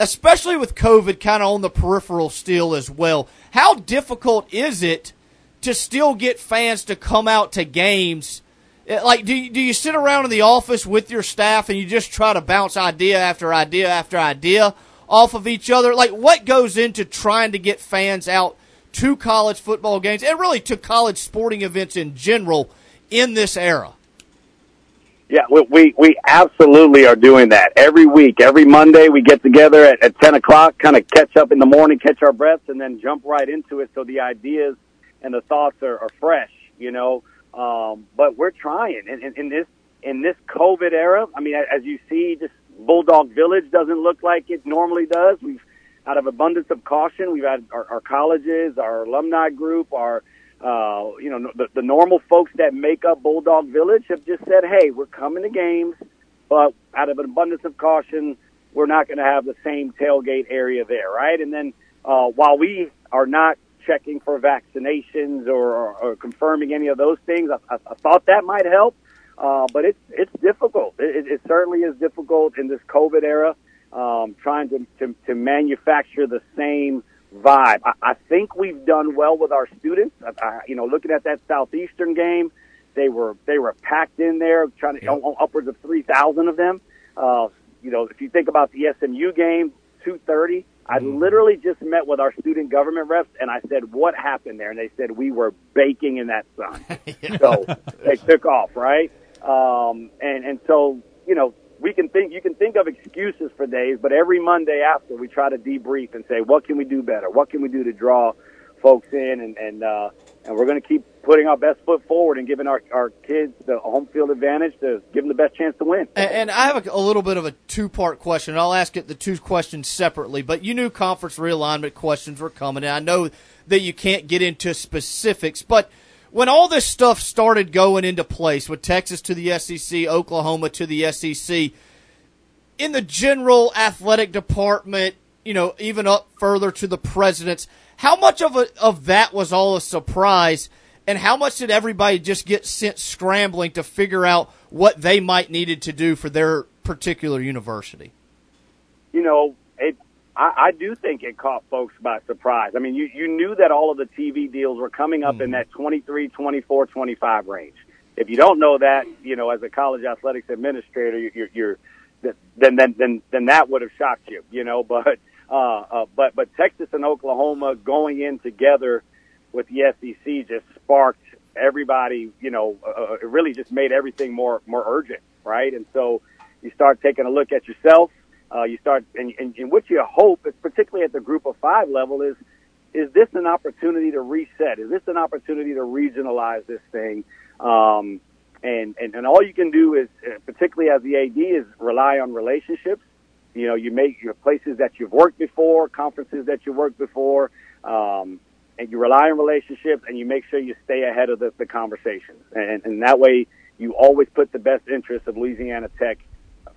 especially with COVID kind of on the peripheral still as well. How difficult is it to still get fans to come out to games Like, do you, do you sit around in the office with your staff and you just try to bounce idea after idea after idea off of each other? Like, what goes into trying to get fans out to college football games and really to college sporting events in general in this era? Yeah, we, we absolutely are doing that every week. Every Monday, we get together at, at ten o'clock, kind of catch up in the morning, catch our breaths, and then jump right into it. So the ideas and the thoughts are, are fresh, you know. Um, but we're trying in, in, in this in this COVID era. I mean, as you see, just Bulldog Village doesn't look like it normally does. We've out of abundance of caution, we've had our, our colleges, our alumni group, our uh, you know, the, the normal folks that make up Bulldog Village have just said, hey, we're coming to games, but out of an abundance of caution, we're not going to have the same tailgate area there, right? And then uh, while we are not checking for vaccinations or, or, or confirming any of those things, I, I, I thought that might help, uh, but it's it's difficult. It, it certainly is difficult in this COVID era, um, trying to, to to manufacture the same vibe. I, I think we've done well with our students. I, I, you know, looking at that southeastern game, they were they were packed in there, trying to upwards of three thousand of them. Uh, you know, if you think about the SMU game, two thirty. I literally just met with our student government reps and I said, "What happened there?" And they said we were baking in that sun. So they took off, right? Um, and and so you know we can think you can think of excuses for days, but every Monday after we try to debrief and say what can we do better, what can we do to draw folks in, and and uh, and we're going to keep putting our best foot forward and giving our our kids the home field advantage to give them the best chance to win. And, and I have a, a little bit of a two part question. I'll ask it the two questions separately, but you knew conference realignment questions were coming, and I know that you can't get into specifics, but when all this stuff started going into place with Texas to the SEC, Oklahoma to the SEC, in the general athletic department, you know, even up further to the presidents, how much of a, of that was all a surprise, and how much did everybody just get sent scrambling to figure out what they might needed to do for their particular university? You know, it. I, I do think it caught folks by surprise. I mean, you you knew that all of the TV deals were coming up in mm-hmm. that 23, 24, 25 range. If you don't know that, you know, as a college athletics administrator, you- you're, you're then then then then that would have shocked you, you know. But uh, uh, but but Texas and Oklahoma going in together with the SEC just sparked everybody. You know, uh, it really just made everything more more urgent, right? And so you start taking a look at yourself. Uh, you start and, and, and what you hope, particularly at the group of five level, is is this an opportunity to reset? Is this an opportunity to regionalize this thing? Um, and, and, and all you can do is, uh, particularly as the AD, is rely on relationships. You know, you make your places that you've worked before, conferences that you worked before, um, and you rely on relationships and you make sure you stay ahead of the, the conversations. And, and that way you always put the best interests of Louisiana Tech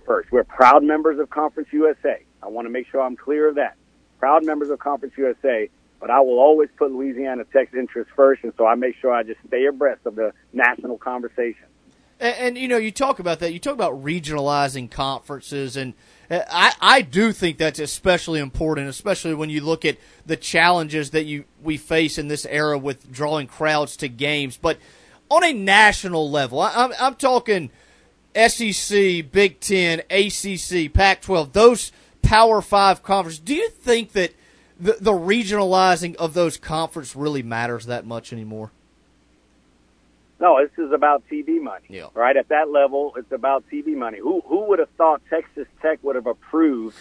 first. We're proud members of Conference USA. I want to make sure I'm clear of that. Proud members of Conference USA, but I will always put Louisiana Tech's interests first, and so I make sure I just stay abreast of the national conversation. And, and you know, you talk about that. You talk about regionalizing conferences, and I I do think that's especially important, especially when you look at the challenges that you we face in this era with drawing crowds to games. But on a national level, I, I'm I'm talking SEC, Big Ten, ACC, Pac-12, those Power Five conferences. Do you think that the, the regionalizing of those conferences really matters that much anymore? No, this is about TV money, yeah. right? At that level, it's about TV money. Who who would have thought Texas Tech would have approved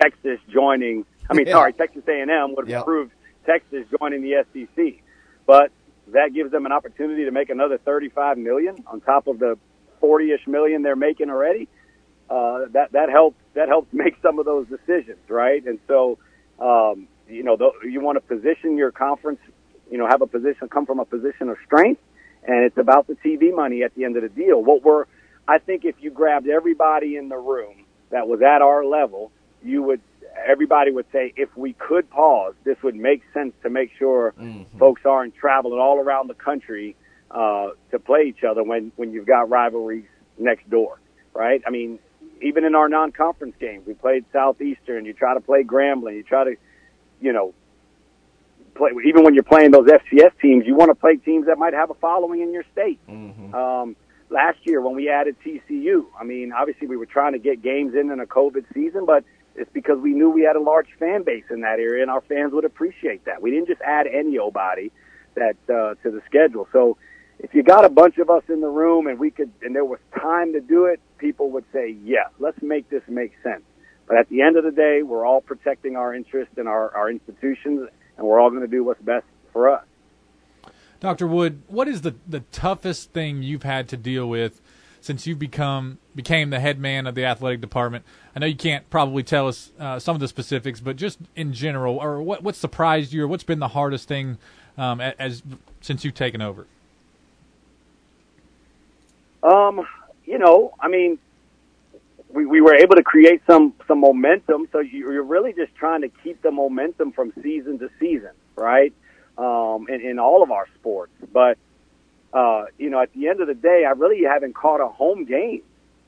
Texas joining? I mean, Yeah. sorry, Texas A&M would have Yeah. approved Texas joining the SEC, but that gives them an opportunity to make another 35 million on top of the 40ish million they're making already. Uh, that that helps that helps make some of those decisions, right? And so, um, you know, th- you want to position your conference, you know, have a position come from a position of strength and it's about the TV money at the end of the deal. What we're, I think, if you grabbed everybody in the room that was at our level, you would, everybody would say, if we could pause, this would make sense to make sure folks aren't traveling all around the country uh, to play each other when when you've got rivalries next door, right? I mean, even in our non-conference games, we played Southeastern. You try to play Grambling. You try to, you know, play even when you're playing those FCS teams, you want to play teams that might have a following in your state. Um, last year when we added TCU. I mean, obviously we were trying to get games in in a COVID season, but it's because we knew we had a large fan base in that area, and our fans would appreciate that. We didn't just add anybody that uh, to the schedule. So if you got a bunch of us in the room and we could, and there was time to do it, people would say, "Yeah, let's make this make sense. But at the end of the day, we're all protecting our interests and our, our institutions, and we're all going to do what's best for us. Dr. Wood, what is the, the toughest thing you've had to deal with since you've become became the head man of the athletic department? I know you can't probably tell us uh, some of the specifics, but just in general, or what what surprised you, or what's been the hardest thing um, as since you've taken over? Um, you know, I mean, we, we were able to create some some momentum. So you're really just trying to keep the momentum from season to season, right? Um, in, in all of our sports, but uh, you know, at the end of the day, I really haven't caught a home game.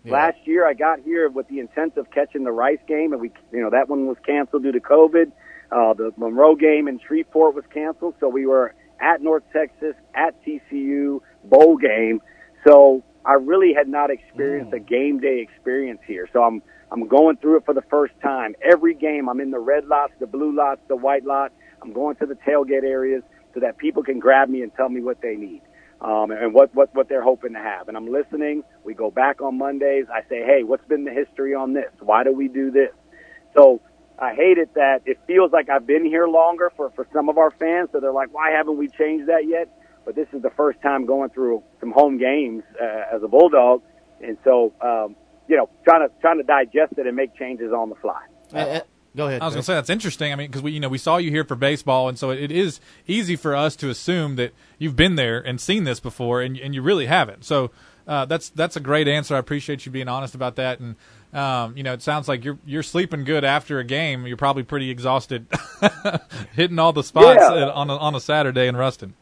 Yeah. Last year, I got here with the intent of catching the Rice game, and we, you know, that one was canceled due to COVID. Uh, the Monroe game in Shreveport was canceled, so we were at North Texas, at TCU, bowl game. So I really had not experienced mm. a game day experience here. So I'm I'm going through it for the first time. Every game, I'm in the red lots, the blue lots, the white lot. I'm going to the tailgate areas so that people can grab me and tell me what they need um, and what, what what they're hoping to have. And I'm listening. We go back on Mondays. I say, hey, what's been the history on this? Why do we do this? So I hate it that it feels like I've been here longer for for some of our fans. So they're like, why haven't we changed that yet? But this is the first time going through some home games uh, as a bulldog, and so um, you know, trying to trying to digest it and make changes on the fly. Uh, uh, go ahead. I was going to say that's interesting. I mean, because we you know we saw you here for baseball, and so it is easy for us to assume that you've been there and seen this before, and and you really haven't. So uh, that's that's a great answer. I appreciate you being honest about that, and um, you know, it sounds like you're you're sleeping good after a game. You're probably pretty exhausted, hitting all the spots yeah. on a, on a Saturday in Ruston.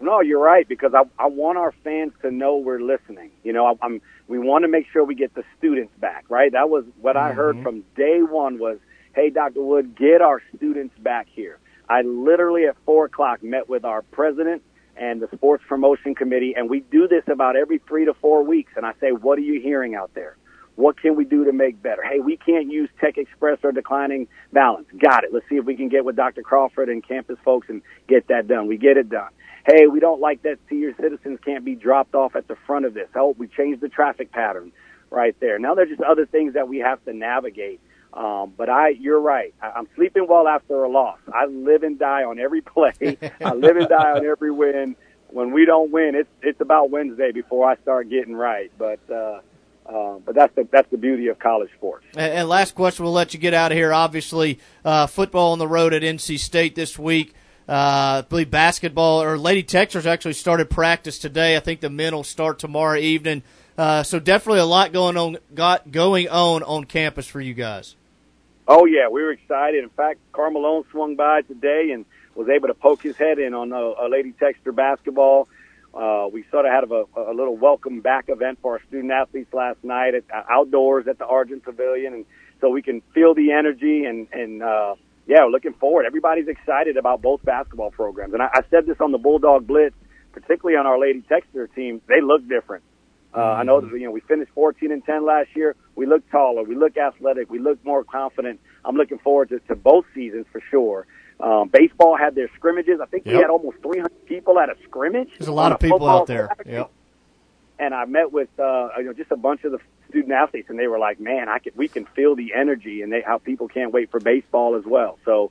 No, you're right because I I want our fans to know we're listening. You know, I, I'm we want to make sure we get the students back. Right, that was what mm-hmm. I heard from day one was, "Hey, Dr. Wood, get our students back here." I literally at four o'clock met with our president and the sports promotion committee, and we do this about every three to four weeks. And I say, "What are you hearing out there?" What can we do to make better? Hey, we can't use Tech Express or declining balance. Got it. Let's see if we can get with Dr. Crawford and campus folks and get that done. We get it done. Hey, we don't like that senior citizens can't be dropped off at the front of this. Oh, we changed the traffic pattern right there. Now there's just other things that we have to navigate. Um, but I, you're right. I, I'm sleeping well after a loss. I live and die on every play. I live and die on every win. When we don't win, it's it's about Wednesday before I start getting right. But uh, uh, but that's the that's the beauty of college sports. And, and, last question, we'll let you get out of here. Obviously, uh, football on the road at NC State this week. Uh, I believe basketball or Lady Techsters actually started practice today. I think the men will start tomorrow evening. Uh, so definitely a lot going on got going on on campus for you guys. Oh yeah, we were excited. In fact, Karl Malone swung by today and was able to poke his head in on a, a Lady Techster basketball. Uh, we sort of had a, a little welcome back event for our student athletes last night at uh, outdoors at the Argent Pavilion, and so we can feel the energy and and uh, yeah, we're looking forward. Everybody's excited about both basketball programs, and I, I said this on the Bulldog Blitz, particularly on our Lady Techster team. They look different. Uh, I know that you know we finished 14 and 10 last year. We look taller, we look athletic, we look more confident. I'm looking forward to, to both seasons for sure. Um, baseball had their scrimmages. I think yep. we had almost 300 people at a scrimmage. There's a lot of people out there. Yep. And I met with uh, you know just a bunch of the student athletes, and they were like, "Man, I can, we can feel the energy, and they, how people can't wait for baseball as well." So,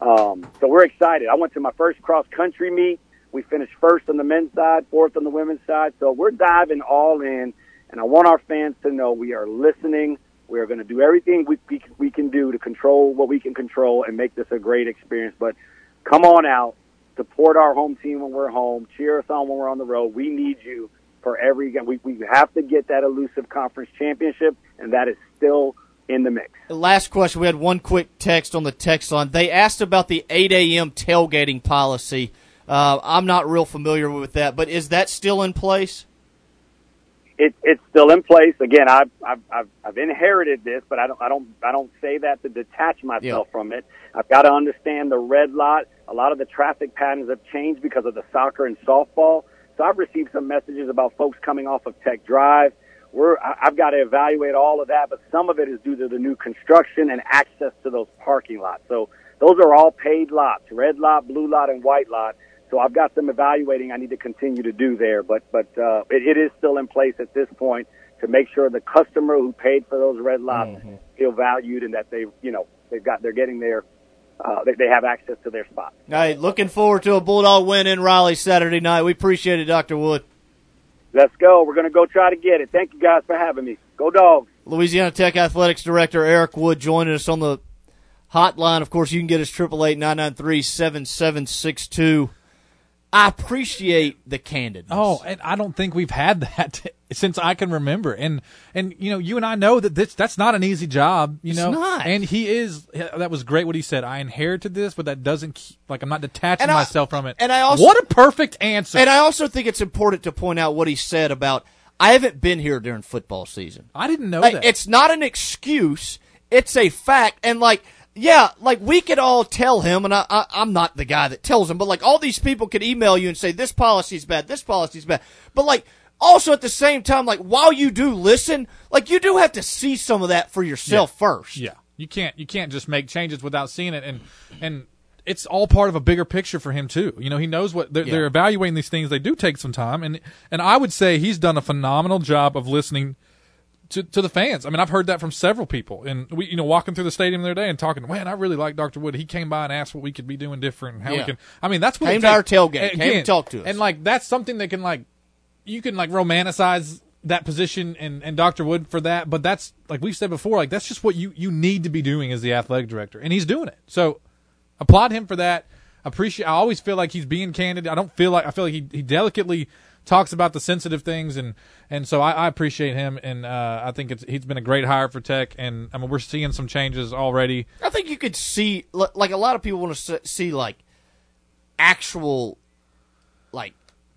um, so we're excited. I went to my first cross country meet. We finished first on the men's side, fourth on the women's side. So we're diving all in, and I want our fans to know we are listening we are going to do everything we, we, we can do to control what we can control and make this a great experience. But come on out, support our home team when we're home, cheer us on when we're on the road. We need you for every game. We, we have to get that elusive conference championship, and that is still in the mix. Last question. We had one quick text on the text line. They asked about the 8 a.m. tailgating policy. Uh, I'm not real familiar with that, but is that still in place? it, it's still in place. Again, I've, I've, I've, I've inherited this, but I don't, I don't, I don't say that to detach myself from it. I've got to understand the red lot. A lot of the traffic patterns have changed because of the soccer and softball. So I've received some messages about folks coming off of Tech Drive. We're, I've got to evaluate all of that, but some of it is due to the new construction and access to those parking lots. So those are all paid lots, red lot, blue lot, and white lot. So I've got some evaluating I need to continue to do there, but, but, uh, it, it is still in place at this point to make sure the customer who paid for those red lots feel valued and that they, you know, they've got, they're getting their, uh, they, they have access to their spot. All right, looking forward to a Bulldog win in Raleigh Saturday night. We appreciate it, Dr. Wood. Let's go. We're going to go try to get it. Thank you guys for having me. Go dogs. Louisiana Tech Athletics Director Eric Wood joining us on the hotline. Of course, you can get us 888 993 7762. I appreciate the candidness. Oh, and I don't think we've had that since I can remember. And and you know, you and I know that this that's not an easy job. You It's know, not. and he is. That was great what he said. I inherited this, but that doesn't keep, like I'm not detaching I- myself from it. and I also- what a perfect answer. And I also think it's important to point out what he said about I haven't been here during football season. I didn't know Like, that. It's not an excuse. It's a fact. And like, yeah, like we could all tell him, and I, I, I'm not the guy that tells him, but like all these people could email you and say this policy's bad, this policy's bad. But like, also at the same time, like while you do listen, like you do have to see some of that for yourself Yeah. first. Yeah, you can't you can't just make changes without seeing it, and and it's all part of a bigger picture for him too. You know, he knows what they're, Yeah. they're evaluating these things. They do take some time, and and I would say he's done a phenomenal job of listening. To, to the fans, I mean, I've heard that from several people, and we, you know, walking through the stadium the other day and talking. Man, I really like Dr. Wood. He came by and asked what we could be doing different, and how Yeah. we can. I mean, that's what Came to our tailgate, came Again, to talk to us. and like that's something that can like you can like romanticize that position and, and Dr. Wood for that, but that's like we've said before, like that's just what you, you need to be doing as the athletic director. And he's doing it. So applaud him for that. Appreciate I always feel like he's being candid. I don't feel like I feel like he, he delicately talks about the sensitive things and and so I, I appreciate him and uh, I think it's he's been a great hire for Tech and I mean we're seeing some changes already. I think you could see, like a lot of people want to see, like actual, like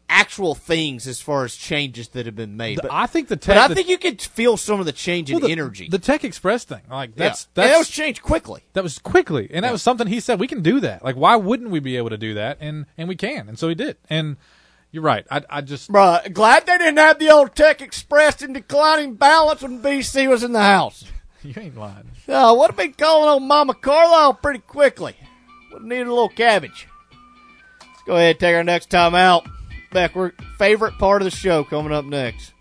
actual things as far as changes that have been made. But I think the but Tech I the- think you could feel some of the change in Well, the- energy. The Tech Express thing, like that's Yeah. That's that was changed quickly. That was quickly, and that was something he said we can do that. Like, why wouldn't we be able to do that? And and we can, and so he did. And you're right. I I just Bruh, glad they didn't have the old Tech expressed in declining balance when BC was in the house. you ain't lying. Uh, would have been calling on Mama Carlisle pretty quickly. Would have needed a little cabbage. Let's go ahead and take our next time out. Back, we're favorite part of the show coming up next.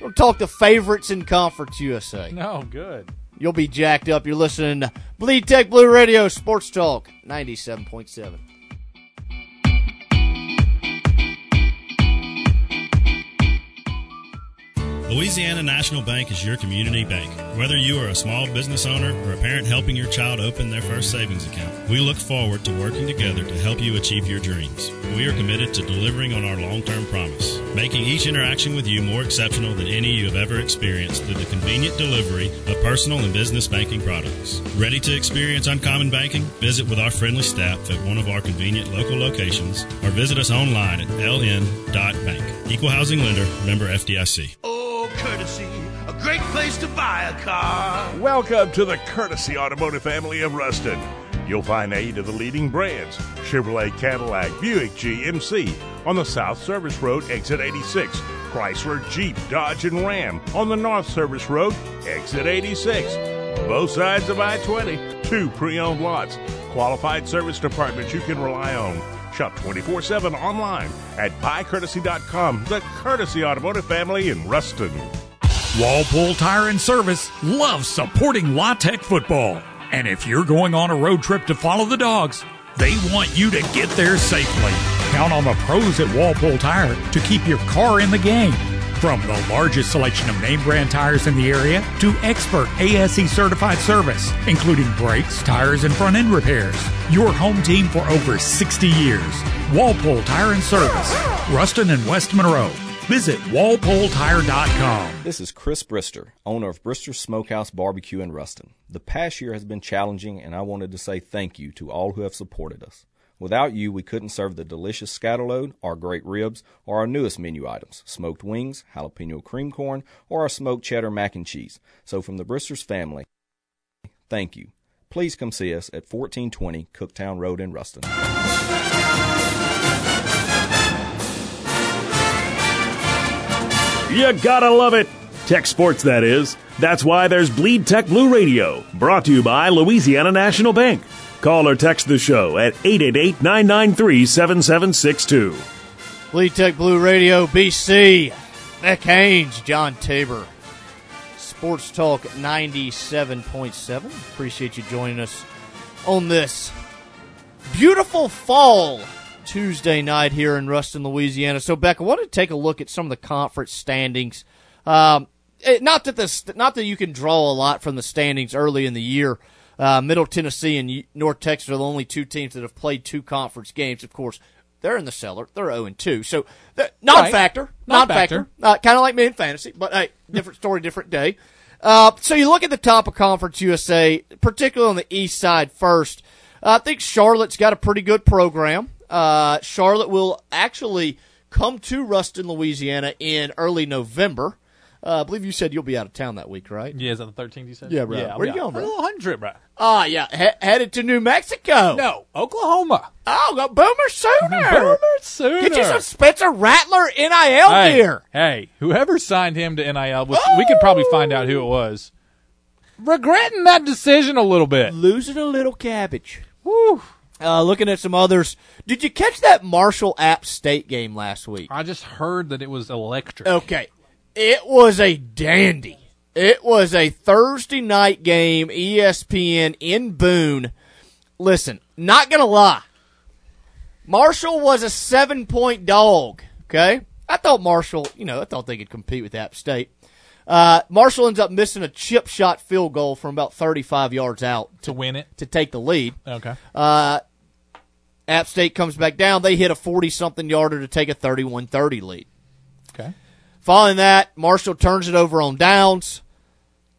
We'll talk to favorites in Conference USA. No, good. You'll be jacked up. You're listening to Bleed Tech Blue Radio Sports Talk 97.7. Louisiana National Bank is your community bank. Whether you are a small business owner or a parent helping your child open their first savings account, we look forward to working together to help you achieve your dreams. We are committed to delivering on our long term promise, making each interaction with you more exceptional than any you have ever experienced through the convenient delivery of personal and business banking products. Ready to experience uncommon banking? Visit with our friendly staff at one of our convenient local locations or visit us online at ln.bank. Equal housing lender, member FDIC. Oh, courtesy, a great place to buy a car. Welcome to the Courtesy Automotive family of Ruston. You'll find eight of the leading brands Chevrolet, Cadillac, Buick, GMC on the South Service Road, exit 86. Chrysler, Jeep, Dodge, and Ram on the North Service Road, exit 86. Both sides of I 20, two pre owned lots. Qualified service departments you can rely on. Shop 24 7 online at buycourtesy.com. The Courtesy Automotive family in Ruston. Walpole Tire and Service loves supporting La Tech football. And if you're going on a road trip to follow the dogs, they want you to get there safely. Count on the pros at Walpole Tire to keep your car in the game. From the largest selection of name brand tires in the area to expert ASE certified service, including brakes, tires, and front end repairs. Your home team for over 60 years. Walpole Tire and Service, Ruston and West Monroe. Visit walpoletire.com. This is Chris Brister, owner of Brister Smokehouse Barbecue in Ruston. The past year has been challenging, and I wanted to say thank you to all who have supported us. Without you, we couldn't serve the delicious scatterload, our great ribs, or our newest menu items, smoked wings, jalapeno cream corn, or our smoked cheddar mac and cheese. So from the Bristers family, thank you. Please come see us at 1420 Cooktown Road in Ruston. You gotta love it. Tech sports, that is. That's why there's Bleed Tech Blue Radio, brought to you by Louisiana National Bank. Call or text the show at 888 993 7762. Bleed Tech Blue Radio, BC. Beck Haynes, John Tabor. Sports Talk 97.7. Appreciate you joining us on this beautiful fall Tuesday night here in Ruston, Louisiana. So, Beck, I wanted to take a look at some of the conference standings. Um, it, not that this, not that you can draw a lot from the standings early in the year. Uh, Middle Tennessee and North Texas are the only two teams that have played two conference games. Of course, they're in the cellar. They're 0 2. So, non-factor. Right. Non-factor. Uh, kind of like me in fantasy, but hey, different story, different day. Uh, so you look at the top of Conference USA, particularly on the east side first. Uh, I think Charlotte's got a pretty good program. Uh, Charlotte will actually come to Ruston, Louisiana in early November. Uh, I believe you said you'll be out of town that week, right? Yeah, is that the 13th you said? Yeah, bro. Yeah, Where are you going, bro? A little hundred, bro. Ah, yeah, he- headed to New Mexico. No, Oklahoma. Oh, go Boomer Sooner. Boomer Sooner. Get you some Spencer Rattler NIL Hey, gear. hey, whoever signed him to NIL, which we could probably find out who it was. Regretting that decision a little bit. Losing a little cabbage. Woo. Uh, looking at some others. Did you catch that Marshall App State game last week? I just heard that it was electric. Okay. It was a dandy. It was a Thursday night game, ESPN in Boone. Listen, not going to lie. Marshall was a seven point dog. Okay. I thought Marshall, you know, I thought they could compete with App State. Uh, Marshall ends up missing a chip shot field goal from about 35 yards out to win it, to take the lead. Okay. Uh, App State comes back down. They hit a 40 something yarder to take a 31 30 lead. Okay. Following that, Marshall turns it over on downs.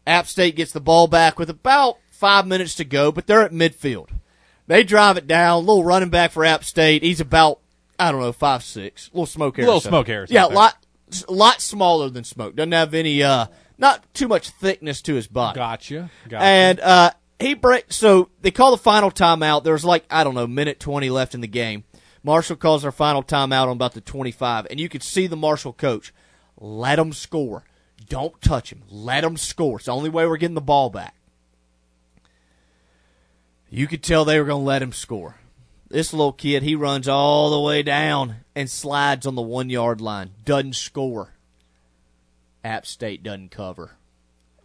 App State gets the ball back with about five minutes to go, but they're at midfield. They drive it down. Little running back for App State. He's about, I don't know, five six. Little smoke Harris. Little Smoke hair. Yeah, lot, lot smaller than smoke. Doesn't have any, uh, not too much thickness to his body. Gotcha. Gotcha. And uh, he break. So they call the final timeout. There's like I don't know, minute twenty left in the game. Marshall calls their final timeout on about the twenty-five, and you could see the Marshall coach let them score. Don't touch him. Let them score. It's the only way we're getting the ball back. You could tell they were going to let him score. This little kid, he runs all the way down and slides on the one yard line. Doesn't score. App State doesn't cover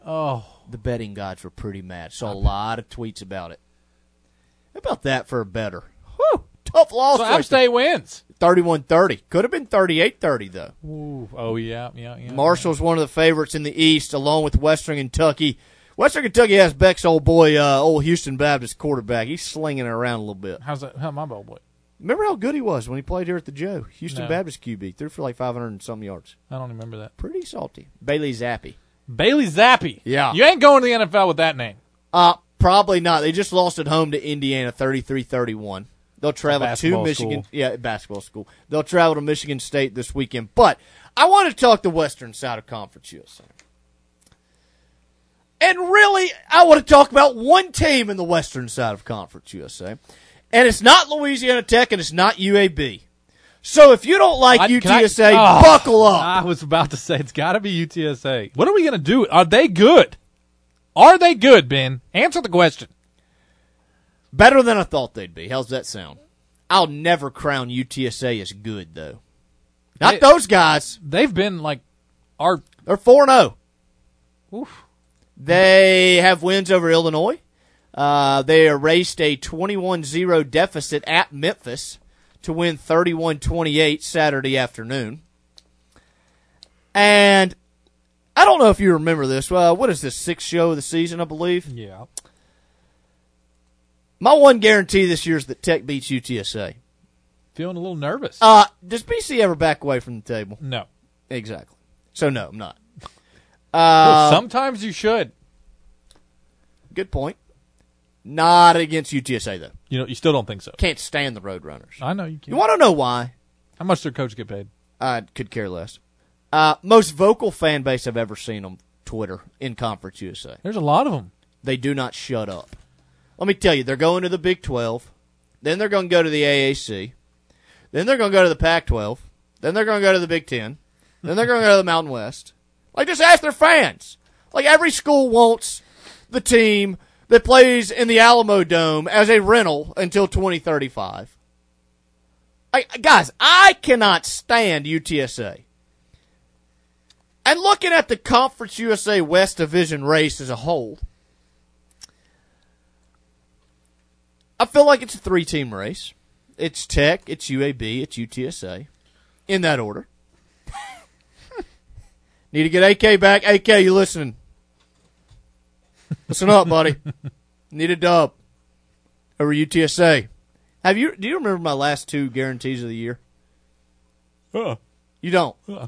oh, the betting gods were pretty mad. Saw a lot of tweets about it. How about that for a better? Whew, tough loss. so right App State wins. 31-30. Could have been 38-30 though. Ooh, oh yeah, yeah, yeah. Marshall's one of the favorites in the East, along with Western Kentucky. Western Kentucky has Beck's old boy, uh, old Houston Baptist quarterback. He's slinging it around a little bit. How's that? How my ball boy? Remember how good he was when he played here at the Joe? Houston No. Baptist QB. Threw for like 500 and some yards. I don't remember that. Pretty salty. Bailey Zappe. Bailey Zappe. Yeah. You ain't going to the NFL with that name. Uh, probably not. They just lost at home to Indiana 33-31. They'll travel to Michigan. school. Yeah, basketball school. They'll travel to Michigan State this weekend. But I want to talk the Western side of Conference USA. And really, I want to talk about one team in the Western side of Conference USA. And it's not Louisiana Tech and it's not UAB. So if you don't like I- can I- UTSA, Oh, ah, buckle up. I was about to say it's got to be UTSA. What are we going to do? Are they good? Are they good, Ben? Answer the question. Better than I thought they'd be. How's that sound? I'll never crown UTSA as good though. Not They- those guys. They've been like our They're four and zero. Oof. They have wins over Illinois. Uh, they erased a 21-0 deficit at Memphis to win 31-28 Saturday afternoon. And I don't know if you remember this. Well, what is this sixth show of the season? I believe. yeah. My one guarantee this year is that Tech beats UTSA. Feeling a little nervous. Uh, does BC ever back away from the table? no. Exactly. So no, I'm not. Well, Uh, sometimes you should. good point. Not against UTSA though. You know, you still don't think so. Can't stand the Roadrunners. I know you can't. You want to know why? How much their coach get paid? I could care less. Uh, most vocal fan base I've ever seen on Twitter in Conference USA. There's a lot of them. They do not shut up. Let me tell you, they're going to the Big 12. Then they're going to go to the AAC. Then they're going to go to the Pac 12. Then they're going to go to the Big 10. then they're going to go to the Mountain West. Like, just ask their fans. Like, every school wants the team that plays in the Alamo Dome as a rental until 2035. I, guys, I cannot stand UTSA. And looking at the Conference USA West Division race as a whole, I feel like it's a three team race. It's Tech, it's UAB, it's UTSA. In that order. Need to get AK back. AK, you listening? Listen up, buddy. Need a dub over UTSA. Have you? Do you remember my last two guarantees of the year? Uh. You don't. Uh.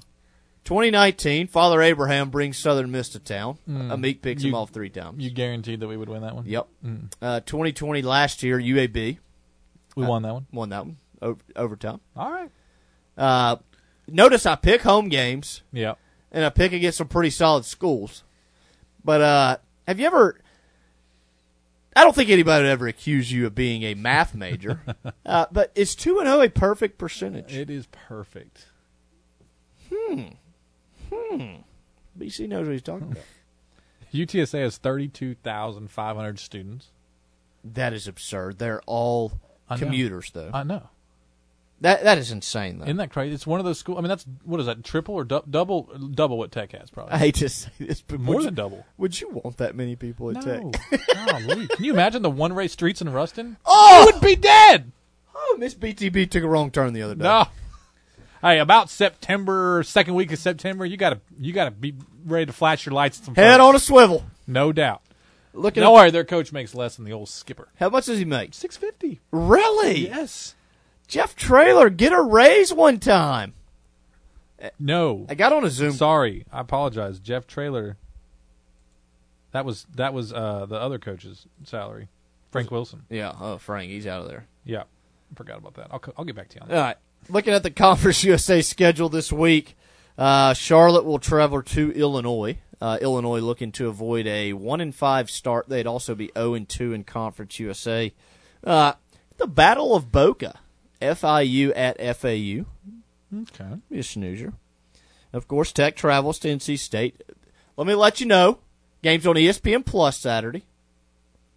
2019, Father Abraham brings Southern Miss to town. Mm. Amik picks You- him off three times. You guaranteed that we would win that one. Yep. Mm. Uh, 2020 last year, UAB. We Uh, won that one. Won that one. Over, overtime. All right. Uh, notice I pick home games. Yeah. And I pick against some pretty solid schools. But uh, have you ever? I don't think anybody would ever accuse you of being a math major. uh, but is two and zero a perfect percentage? It is perfect. Hmm. Hmm. BC knows what he's talking about. UTSA has thirty-two thousand five hundred students. That is absurd. They're all I know. commuters, though. I know. That that is insane, though. Isn't that crazy? It's one of those schools. I mean, that's what is that? Triple or du- double? Double what Tech has, probably. I hate to say this, but more would than you- double. Would you want that many people at No. Tech? Golly. Can you imagine the one-way streets in Ruston? Oh! You would be dead. Oh, Miss BTB took a wrong turn the other day. No. Hey, about September, second week of September, you gotta you gotta be ready to flash your lights. Some Head folks. on a swivel. no doubt. Looking Don't at- worry, their coach makes less than the old skipper. How much does he make? Six fifty. Really? Yes. Jeff Traylor, get a raise one time. No, I got on a Zoom. Sorry, I apologize, Jeff Traylor. That was that was uh, the other coach's salary, Frank Wilson. Yeah. Oh, Frank, he's out of there. Yeah, forgot about that. I'll I'll get back to you on that. right. Looking at the Conference USA schedule this week, uh, Charlotte will travel to Illinois. Uh, Illinois looking to avoid a one and five start. They'd also be zero and two in Conference USA. Uh, the Battle of Boca, FIU at FAU. Okay. Be a snoozer. Of course, Tech travels to NC State. Let me let you know, games on ESPN Plus Saturday.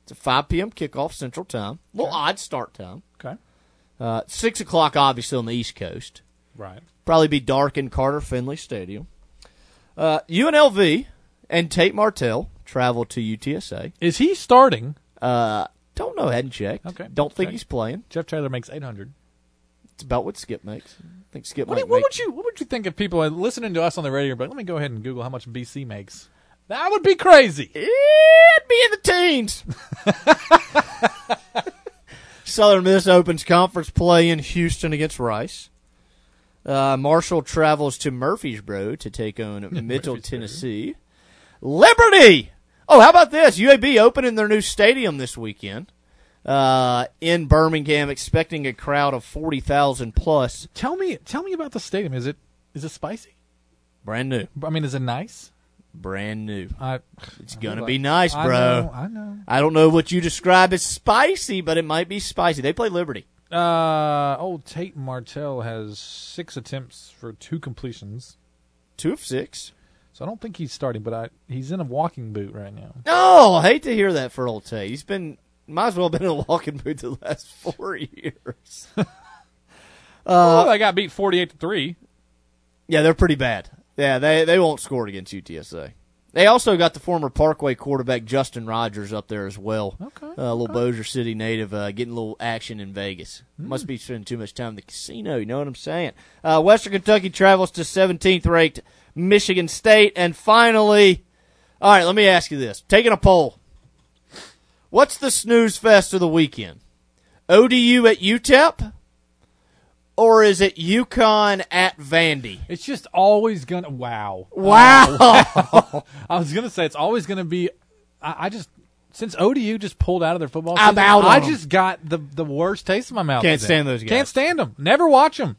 It's a 5 p.m. kickoff Central Time. A little odd start time. Okay. Uh, six o'clock, obviously on the East Coast. Right. Probably be dark in Carter Finley Stadium. Uh, UNLV and Tate Martell travel to UTSA. Is he starting? Uh, don't know. Hadn't checked. Okay. Don't think Check. he's playing. Jeff Traylor makes eight hundred. It's about what Skip makes. I think Skip What, do- what would you What would you think if people are listening to us on the radio? But let me go ahead and Google how much BC makes. That would be crazy. It'd be in the teens. Southern Miss opens conference play in Houston against Rice. Uh, Marshall travels to Murfreesboro to take on Middle Tennessee. Liberty. Oh, how about this? UAB opening their new stadium this weekend uh, in Birmingham, expecting a crowd of forty thousand plus. Tell me, tell me about the stadium. Is it is it spicy? Brand new. I mean, is it nice? Brand new. I, It's I gonna like- be nice, I bro. know, I know. I don't know what you describe as spicy, but it might be spicy. They play Liberty. Uh, old Tate Martell has six attempts for two completions. Two of six. So I don't think he's starting, but I he's in a walking boot right now. Oh, I hate to hear that for old Tate. He's been might as well have been in a walking boot the last four years. oh, uh, they got beat forty-eight to three. yeah, they're pretty bad. Yeah, they they won't score against UTSA. They also got the former Parkway quarterback Justin Rogers up there as well. Okay, uh, a little Bossier City native, uh, getting a little action in Vegas. Hmm. Must be spending too much time in the casino. You know what I'm saying? Uh, Western Kentucky travels to 17th ranked Michigan State, and finally, all right. Let me ask you this: taking a poll, what's the snooze fest of the weekend? ODU at UTEP, or is it UConn at Vandy? It's just always gonna wow. Wow. Wow. I was gonna say it's always gonna be. I, I just since ODU just pulled out of their football. I'm out I just got the the worst taste in my mouth. Can't stand those guys. Can't stand them. Never watch them.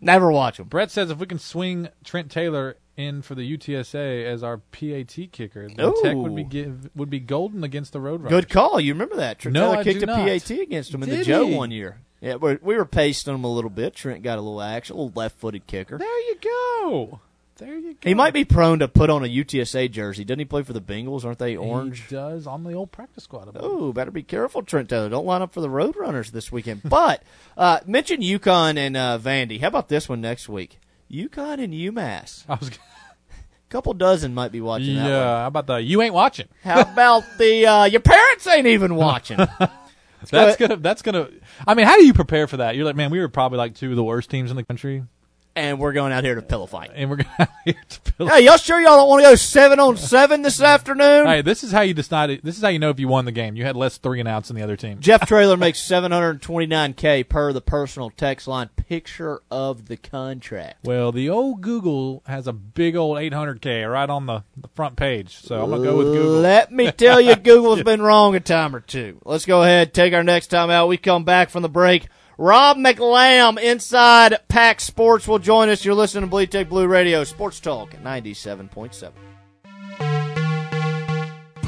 Never watch them. Brett says if we can swing Trent Taylor in for the UTSA as our PAT kicker, then Tech would be give, would be golden against the Road Runners. Good call. You remember that? Trent No, Taylor I kicked a not. PAT against him in the Joe he? one year. Yeah, we we were pasting him a little bit. Trent got a little action, a little left-footed kicker. There you go. There you go. He might be prone to put on a UTSA jersey. Doesn't he play for the Bengals? Aren't they orange? He does on the old practice squad. Oh, better be careful, Trent Taylor. Don't line up for the Roadrunners this weekend. but uh, mention UConn and uh, Vandy. How about this one next week? UConn and UMass. I was. couple dozen might be watching. Yeah, that one. how about the you ain't watching? How about the uh, your parents ain't even watching? That's gonna. That's gonna. I mean, how do you prepare for that? You're like, man, we were probably like two of the worst teams in the country, and we're going out here to pillow fight. and we're going out here to pillow. Hey, y'all sure y'all don't want to go seven on seven this afternoon? Hey, this is how you decided. This is how you know if you won the game. You had less three and outs than the other team. Jeff Traylor makes 729k per the personal text line. Picture of the contract. Well, the old Google has a big old 800k right on the, the front page, so I'm gonna go with Google. Let me tell you, Google's been wrong a time or two. Let's go ahead, take our next time out. We come back from the break. Rob McLamb inside Pack Sports will join us. You're listening to Bleed Tech Blue Radio, Sports Talk 97.7.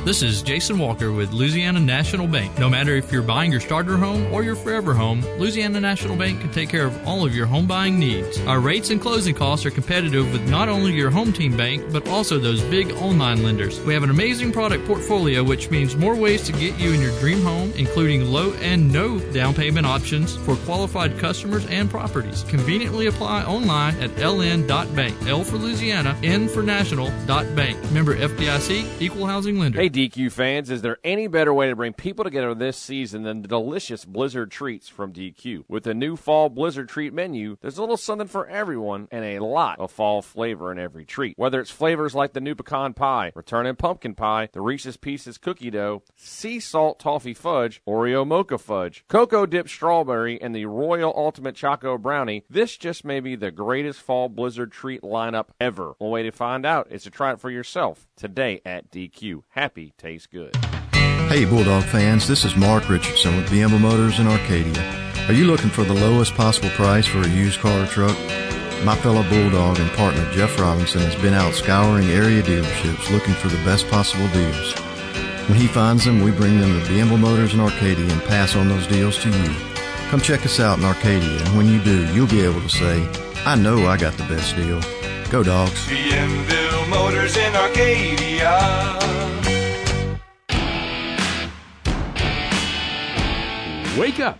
This is Jason Walker with Louisiana National Bank. No matter if you're buying your starter home or your forever home, Louisiana National Bank can take care of all of your home buying needs. Our rates and closing costs are competitive with not only your home team bank, but also those big online lenders. We have an amazing product portfolio, which means more ways to get you in your dream home, including low and no down payment options for qualified customers and properties. Conveniently apply online at ln.bank. L for Louisiana, N for national, bank. Member FDIC, equal housing lender. Hey, DQ fans, is there any better way to bring people together this season than the delicious Blizzard treats from DQ? With the new fall Blizzard treat menu, there's a little something for everyone and a lot of fall flavor in every treat. Whether it's flavors like the new pecan pie, returning pumpkin pie, the Reese's Pieces cookie dough, sea salt toffee fudge, Oreo mocha fudge, cocoa dipped strawberry, and the Royal Ultimate Choco Brownie, this just may be the greatest fall Blizzard treat lineup ever. One way to find out is to try it for yourself today at DQ. Happy tastes good. Hey, Bulldog fans, this is Mark Richardson with Bienville Motors in Arcadia. Are you looking for the lowest possible price for a used car or truck? My fellow Bulldog and partner Jeff Robinson has been out scouring area dealerships looking for the best possible deals. When he finds them, we bring them to Bienville Motors in Arcadia and pass on those deals to you. Come check us out in Arcadia, and when you do, you'll be able to say, I know I got the best deal. Go, dogs. Bienville Motors in Arcadia. Wake up.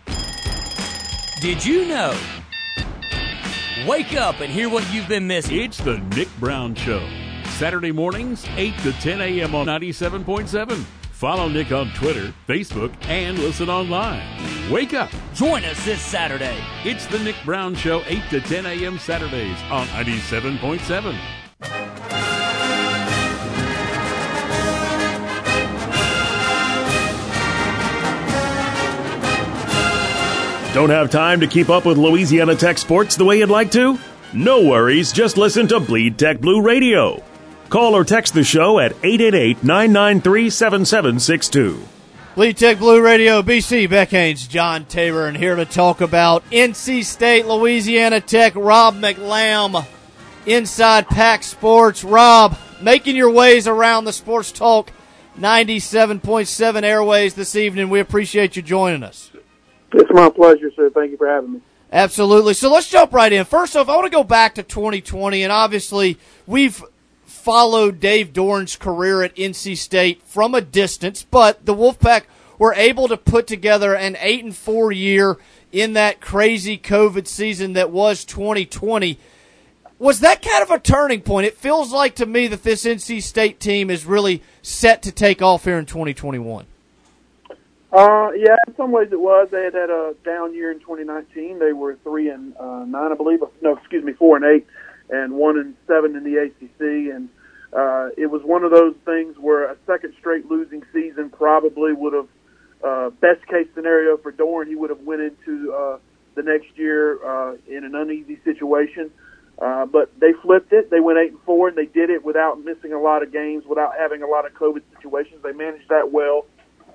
Did you know? Wake up and hear what you've been missing. It's the Nick Brown Show. Saturday mornings, 8 to 10 a.m. on 97.7. Follow Nick on Twitter, Facebook, and listen online. Wake up. Join us this Saturday. It's the Nick Brown Show, 8 to 10 a.m. Saturdays on 97.7. Don't have time to keep up with Louisiana Tech sports the way you'd like to? No worries, just listen to Bleed Tech Blue Radio. Call or text the show at 888 993 7762. Bleed Tech Blue Radio, BC, Beck Haynes, John Tabor, and here to talk about NC State, Louisiana Tech, Rob McLamb, Inside Pack Sports. Rob, making your ways around the Sports Talk 97.7 airways this evening. We appreciate you joining us. It's my pleasure, sir. Thank you for having me. Absolutely. So let's jump right in. First off, I want to go back to 2020, and obviously we've followed Dave Doeren's career at NC State from a distance, but the Wolfpack were able to put together an eight and four year in that crazy COVID season that was 2020. Was that kind of a turning point? It feels like to me that this NC State team is really set to take off here in 2021. Uh, yeah, in some ways it was. They had had a down year in 2019. They were three and uh, nine, I believe. No, excuse me, four and eight, and one and seven in the ACC. And uh, it was one of those things where a second straight losing season probably would have, uh, best case scenario for Doeren, he would have went into uh, the next year uh, in an uneasy situation. Uh, but they flipped it. They went eight and four, and they did it without missing a lot of games, without having a lot of COVID situations. They managed that well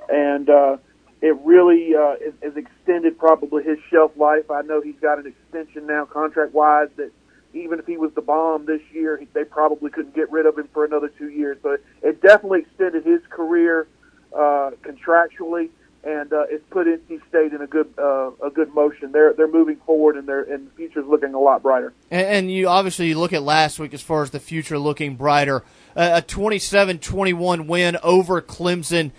and uh, it really uh, is, is extended probably his shelf life. I know he's got an extension now, contract wise, that even if he was the bomb this year, they probably couldn't get rid of him for another two years. So it, it definitely extended his career uh, contractually, and uh, it's put NC State in a good uh, a good motion. They're they're moving forward, and their and the future's looking a lot brighter. And, and you obviously you look at last week as far as the future looking brighter. Uh, a 27-21 win over Clemson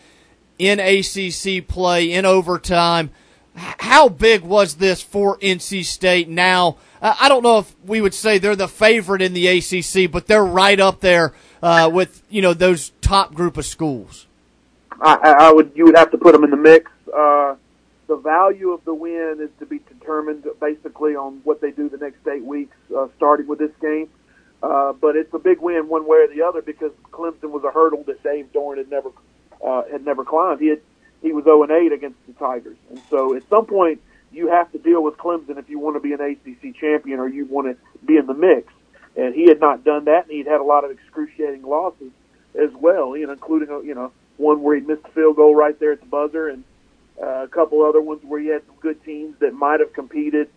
in ACC play in overtime. How big was this for NC State? Now, I don't know if we would say they're the favorite in the ACC, but they're right up there uh, with you know those top group of schools. I, I would you would have to put them in the mix. Uh, the value of the win is to be determined basically on what they do the next eight weeks, uh, starting with this game. Uh, but it's a big win one way or the other because Clemson was a hurdle that Dave Doeren had never uh, had never climbed. He had he was 0 and 8 against the Tigers, and so at some point you have to deal with Clemson if you want to be an ACC champion or you want to be in the mix. And he had not done that, and he'd had a lot of excruciating losses as well, you know, including you know one where he missed a field goal right there at the buzzer, and uh, a couple other ones where he had some good teams that might have competed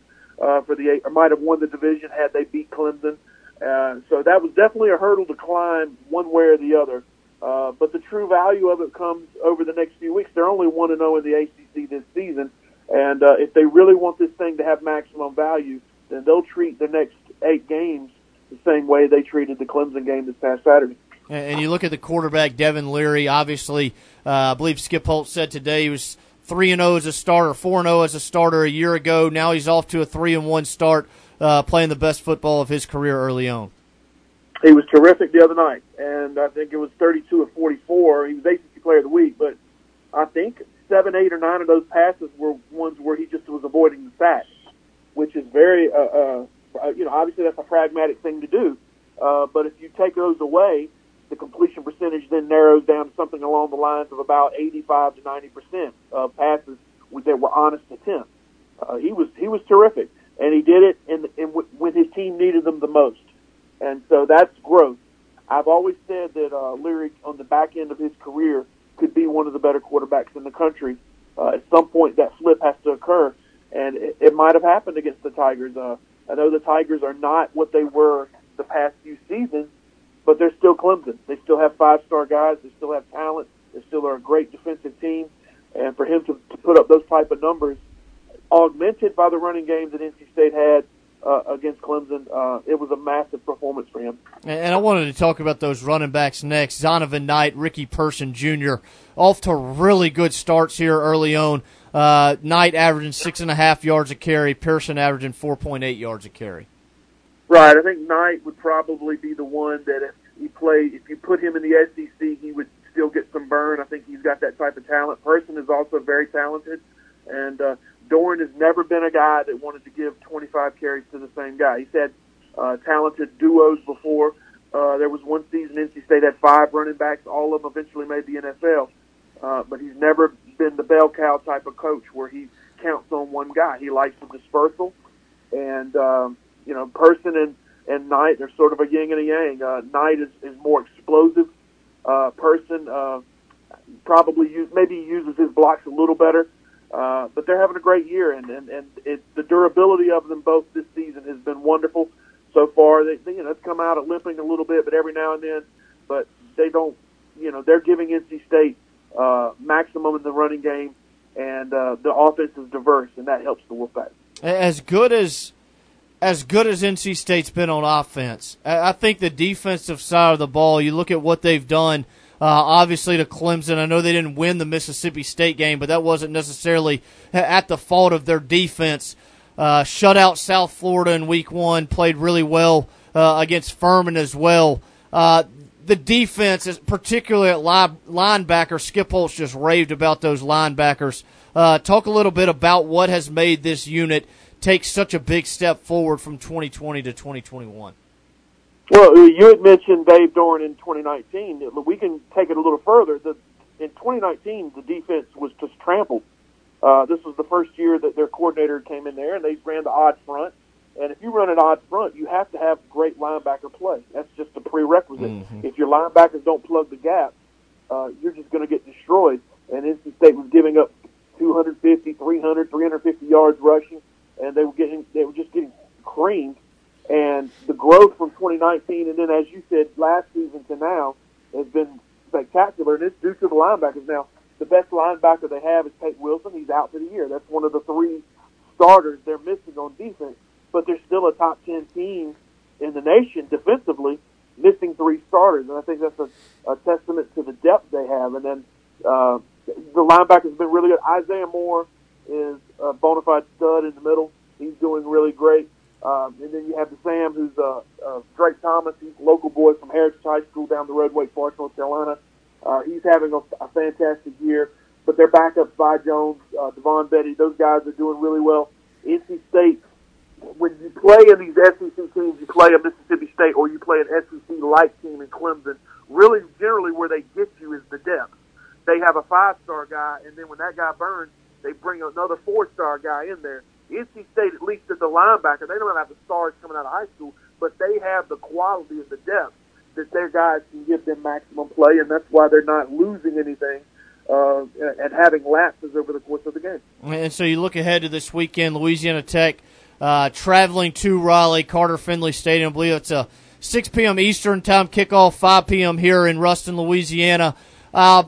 uh, for the or might have won the division had they beat Clemson. Uh, so that was definitely a hurdle to climb one way or the other. Uh, but the true value of it comes over the next few weeks. They're only one to zero in the ACC this season, and uh, if they really want this thing to have maximum value, then they'll treat the next eight games the same way they treated the Clemson game this past Saturday. And you look at the quarterback, Devin Leary. Obviously, uh, I believe Skip Holtz said today he was three and zero as a starter, four and zero as a starter a year ago. Now he's off to a three and one start, uh, playing the best football of his career early on. He was terrific the other night, and I think it was 32 of 44. He was ACC Player of the Week, but I think seven, eight, or nine of those passes were ones where he just was avoiding the sack, which is very, uh, uh, you know, obviously that's a pragmatic thing to do. Uh, but if you take those away, the completion percentage then narrows down to something along the lines of about 85 to 90 percent of passes that were honest attempts. Uh, he was he was terrific, and he did it in, in when his team needed them the most, and so that's growth. I've always said that uh, Leary, on the back end of his career, could be one of the better quarterbacks in the country. Uh, at some point, that flip has to occur, and it, it might have happened against the Tigers. Uh, I know the Tigers are not what they were the past few seasons, but they're still Clemson. They still have five star guys. They still have talent. They still are a great defensive team. And for him to, to put up those type of numbers, augmented by the running game that NC State had uh, against Clemson, uh, it was a massive performance for him. And I wanted to talk about those running backs next. Zonovan Knight, Ricky Person Jr. off to really good starts here early on. Uh, Knight averaging six and a half yards a carry, Person averaging 4.8 yards a carry. Right. I think Knight would probably be the one that if he played, if you put him in the SEC, he would still get some burn. I think he's got that type of talent. Person is also very talented, and uh, Doeren has never been a guy that wanted to give 25 carries to the same guy. He's had uh, talented duos before. Uh, there was one season NC State had five running backs. All of them eventually made the NFL, uh, but he's never been the bell cow type of coach where he counts on one guy. He likes the dispersal, and um, you know, Person and and Knight they're sort of a yin and a yang. Uh, Knight is, is more explosive. Uh, Person uh, probably use, maybe uses his blocks a little better, uh, but they're having a great year, and and and it, the durability of them both this season has been wonderful so far. They, they you know it's come out at limping a little bit, but every now and then, but they don't. You know, they're giving NC State uh, maximum in the running game, and uh, the offense is diverse, and that helps the Wolfpack. As good as as good as NC State's been on offense, I think the defensive side of the ball. You look at what they've done. Uh, obviously, to Clemson, I know they didn't win the Mississippi State game, but that wasn't necessarily at the fault of their defense. Uh, shut out South Florida in Week One, played really well uh, against Furman as well. Uh, the defense, is particularly at linebacker, Skip Holtz just raved about those linebackers. Uh, talk a little bit about what has made this unit take such a big step forward from 2020 to 2021. Well, you had mentioned Dave Doeren in 2019. We can take it a little further. The, in 2019, the defense was just trampled. Uh, this was the first year that their coordinator came in there, and they ran the odd front. And if you run an odd front, you have to have great linebacker play. That's just a prerequisite. Mm-hmm. If your linebackers don't plug the gap, uh, you're just going to get destroyed. And NC State was giving up 250, 300, 350 yards rushing, and they were getting they were just getting creamed. And the growth from 2019, and then as you said, last season to now has been spectacular, and it's due to the linebackers. Now, the best linebacker they have is Tate Wilson. He's out for the year. That's one of the three starters they're missing on defense. But they're still a top ten team in the nation defensively, missing three starters, and I think that's a, a testament to the depth they have. And then uh, the linebackers have been really good. Isaiah Moore is a bona fide stud in the middle. He's doing really great. Um, and then you have the Sam, who's uh, uh, Drake Thomas. He's a local boy from Heritage High School down the road, Wake North Carolina. Uh, he's having a, a fantastic year. But their backups, Vi Jones, uh, Devon Betty, those guys are doing really well. NC State, when you play in these SEC teams, you play a Mississippi State or you play an SEC-like team in Clemson. Really, generally, where they get you is the depth. They have a five-star guy, and then when that guy burns, they bring another four-star guy in there. NC State, at least at the linebacker, they don't have the stars coming out of high school, but they have the quality and the depth that their guys can give them maximum play, and that's why they're not losing anything uh, and having lapses over the course of the game. And so you look ahead to this weekend, Louisiana Tech uh, traveling to Raleigh, Carter Finley Stadium. I believe it's a 6 p.m. Eastern time kickoff, 5 p.m. here in Ruston, Louisiana. Uh,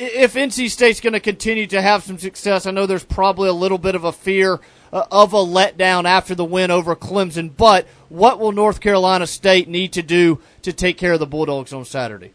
if NC State's going to continue to have some success, I know there's probably a little bit of a fear uh, of a letdown after the win over Clemson, but what will North Carolina State need to do to take care of the Bulldogs on Saturday?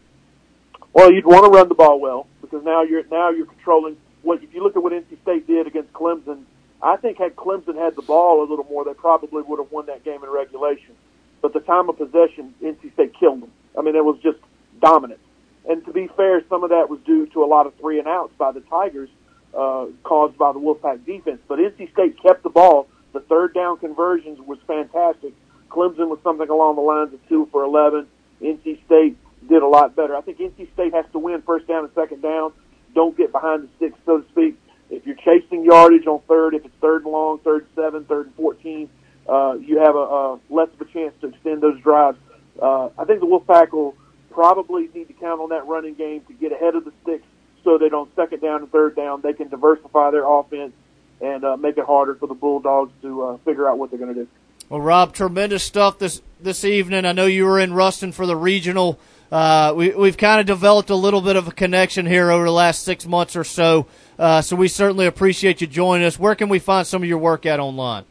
Well, you'd want to run the ball well because now you're now you're controlling what if you look at what NC State did against Clemson, I think had Clemson had the ball a little more, they probably would have won that game in regulation. But the time of possession, NC State killed them. I mean, it was just dominant. And to be fair, some of that was due to a lot of three and outs by the Tigers, uh, caused by the Wolfpack defense. But NC State kept the ball. The third down conversions was fantastic. Clemson was something along the lines of two for 11. NC State did a lot better. I think NC State has to win first down and second down. Don't get behind the sticks, so to speak. If you're chasing yardage on third, if it's third and long, third and seven, third and 14, uh, you have a, a less of a chance to extend those drives. Uh, I think the Wolfpack will probably need to count on that running game to get ahead of the sticks so that on second down and third down they can diversify their offense and uh, make it harder for the Bulldogs to uh, figure out what they're going to do. Well, Rob, tremendous stuff this this evening. I know you were in Ruston for the regional. Uh, we, we've kind of developed a little bit of a connection here over the last six months or so. Uh, so we certainly appreciate you joining us. Where can we find some of your work at online?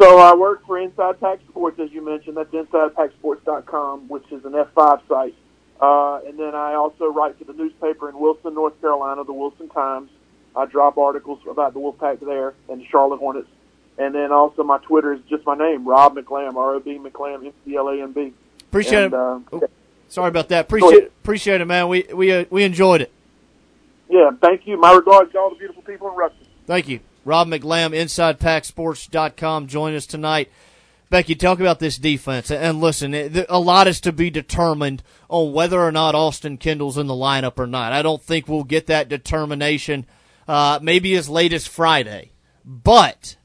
So I work for Inside Pack Sports, as you mentioned. That's InsidePackSports.com, which is an F5 site. Uh, and then I also write for the newspaper in Wilson, North Carolina, the Wilson Times. I drop articles about the Wolfpack there and the Charlotte Hornets. And then also my Twitter is just my name, Rob McLamb, R-O-B McLamb, M-C-L-A-M-B. Appreciate and, it. Uh, oh, sorry about that. Appreciate appreciate it, man. We we uh, we enjoyed it. Yeah, thank you. My regards to all the beautiful people in Russia. Thank you. Rob McLamb, InsidePackSports.com, join us tonight. Becky, talk about this defense. And listen, a lot is to be determined on whether or not Austin Kendall's in the lineup or not. I don't think we'll get that determination uh, maybe as late as Friday. But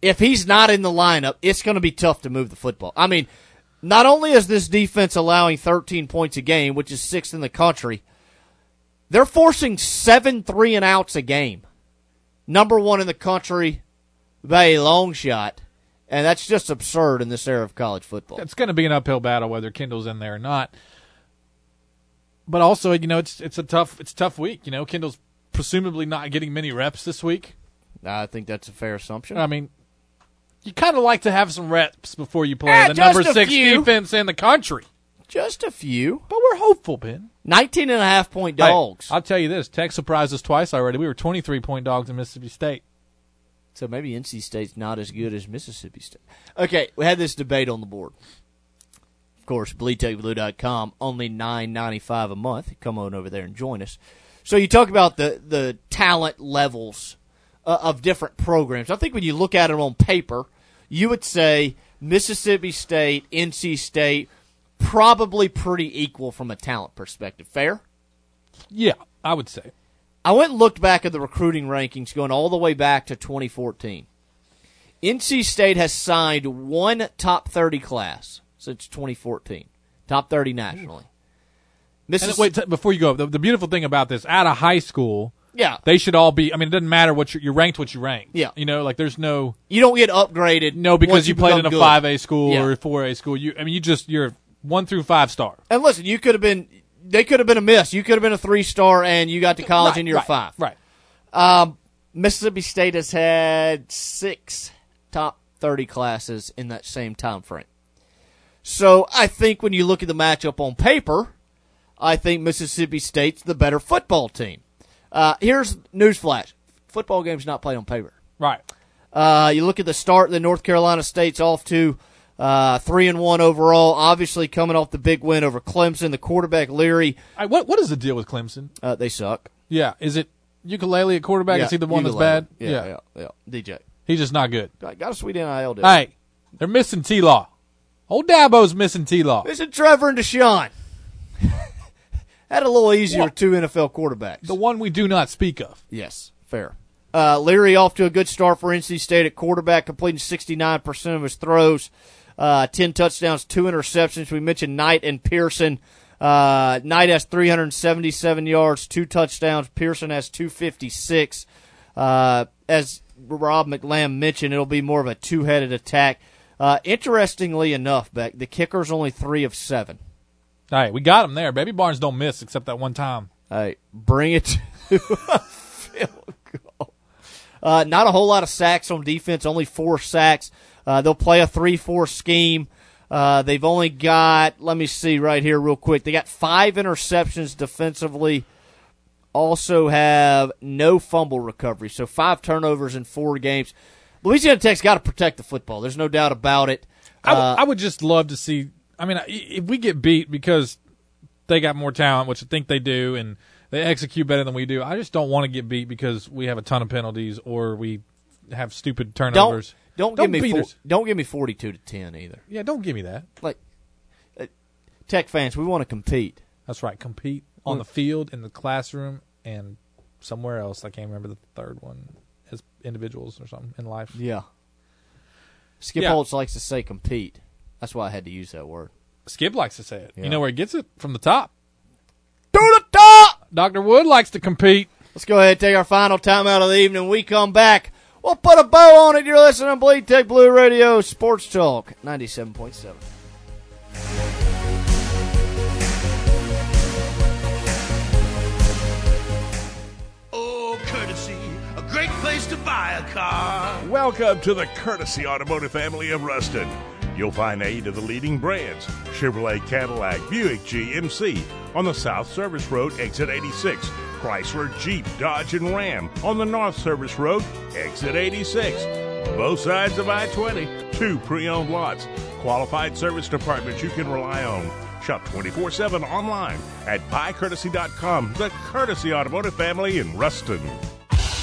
if he's not in the lineup, it's going to be tough to move the football. I mean, not only is this defense allowing 13 points a game, which is sixth in the country, they're forcing seven three and outs a game. Number one in the country by a long shot. And that's just absurd in this era of college football. It's going to be an uphill battle whether Kendall's in there or not. But also, you know, it's it's a tough it's a tough week. You know, Kendall's presumably not getting many reps this week. I think that's a fair assumption. I mean, you kind of like to have some reps before you play Eh, the number six few. defense in the country. Just a few. But we're hopeful, Ben. 19 and a half point Hey, dogs. I'll tell you this: Tech surprised us twice already. We were twenty-three point dogs in Mississippi State. So maybe NC State's not as good as Mississippi State. Okay, we had this debate on the board. Of course, bleedtechblue.com, only nine ninety five a month. Come on over there and join us. So you talk about the the talent levels uh, of different programs. I think when you look at it on paper, you would say Mississippi State, NC State, probably pretty equal from a talent perspective. Fair? Yeah, I would say. I went and looked back at the recruiting rankings going all the way back to 2014. NC State has signed one top 30 class since 2014, top 30 nationally. And wait, t- before you go, the, the beautiful thing about this, out of high school, Yeah. they should all be. I mean, it doesn't matter what you you ranked, what you rank. Yeah. you know, like there's no You don't get upgraded. no because once you played in a five A school Yeah. or a four A school. You, I mean, you just you're one through five star. And listen, you could have been they could have been a miss. You could have been a three star and you got to college Right, in year right, five. right. Um, Mississippi State has had six top 30 classes in that same time frame. So I think when you look at the matchup on paper, I think Mississippi State's the better football team. Uh, here's newsflash: football game's not played on paper. Right. Uh, you look at the start that North Carolina State's off to uh, three and one overall. Obviously, coming off the big win over Clemson, the quarterback Leary. I, what what is the deal with Clemson? Uh, they suck. Yeah, is it Uiagalelei at quarterback? Yeah, is he the one that's bad? Yeah, yeah, yeah. DJ. He's just not good. Got got a sweet NIL deal. Hey, they're missing T Law. Old Dabo's missing T Law. Listen, Trevor and Deshaun. Had a little easier Well- two NFL quarterbacks. The one we do not speak of. Yes, fair. Uh, Leary off to a good start for NC State at quarterback, completing 69% of his throws, uh, 10 touchdowns, two interceptions. We mentioned Knight and Person. Uh, Knight has 377 yards, two touchdowns. Person has 256. Uh, as Rob McLamb mentioned, it'll be more of a two headed attack. Uh, interestingly enough, Beck, the kicker's only three of seven. All right, we got him there. Baby Barnes don't miss except that one time. All right, bring it to a field goal. Uh, not a whole lot of sacks on defense, only four sacks. Uh, they'll play a 3 4 scheme. Uh, they've only got, let me see right here, real quick. They got five interceptions defensively. Also have no fumble recovery. So five turnovers in four games. Louisiana Tech's got to protect the football. There's no doubt about it. Uh, I would just love to see. I mean, if we get beat because they got more talent, which I think they do, and they execute better than we do, I just don't want to get beat because we have a ton of penalties or we have stupid turnovers. don't, don't, give me four, don't give me 42 to 10 either. Yeah, don't give me that. Like uh, Tech fans, we want to compete. That's right. Compete on the field, in the classroom, and somewhere else. I can't remember the third one as individuals or something in life. Yeah. Skip Yeah. Holtz likes to say compete. That's why I had to use that word. Skip likes to say it. Yeah. You know where he gets it? From the top. To the top! Dr. Wood likes to compete. Let's go ahead and take our final timeout of the evening. We come back. We'll put a bow on it. You're listening to Bleed Tech Blue Radio Sports Talk 97.7. Oh, courtesy, a great place to buy a car. Welcome to the Courtesy Automotive family of Ruston. You'll find eight of the leading brands Chevrolet, Cadillac, Buick, GMC on the South Service Road, exit 86. Chrysler, Jeep, Dodge, and Ram on the North Service Road, exit 86. Both sides of I 20, two pre owned lots. Qualified service departments you can rely on. Shop 24 7 online at buycourtesy.com. The Courtesy Automotive family in Ruston.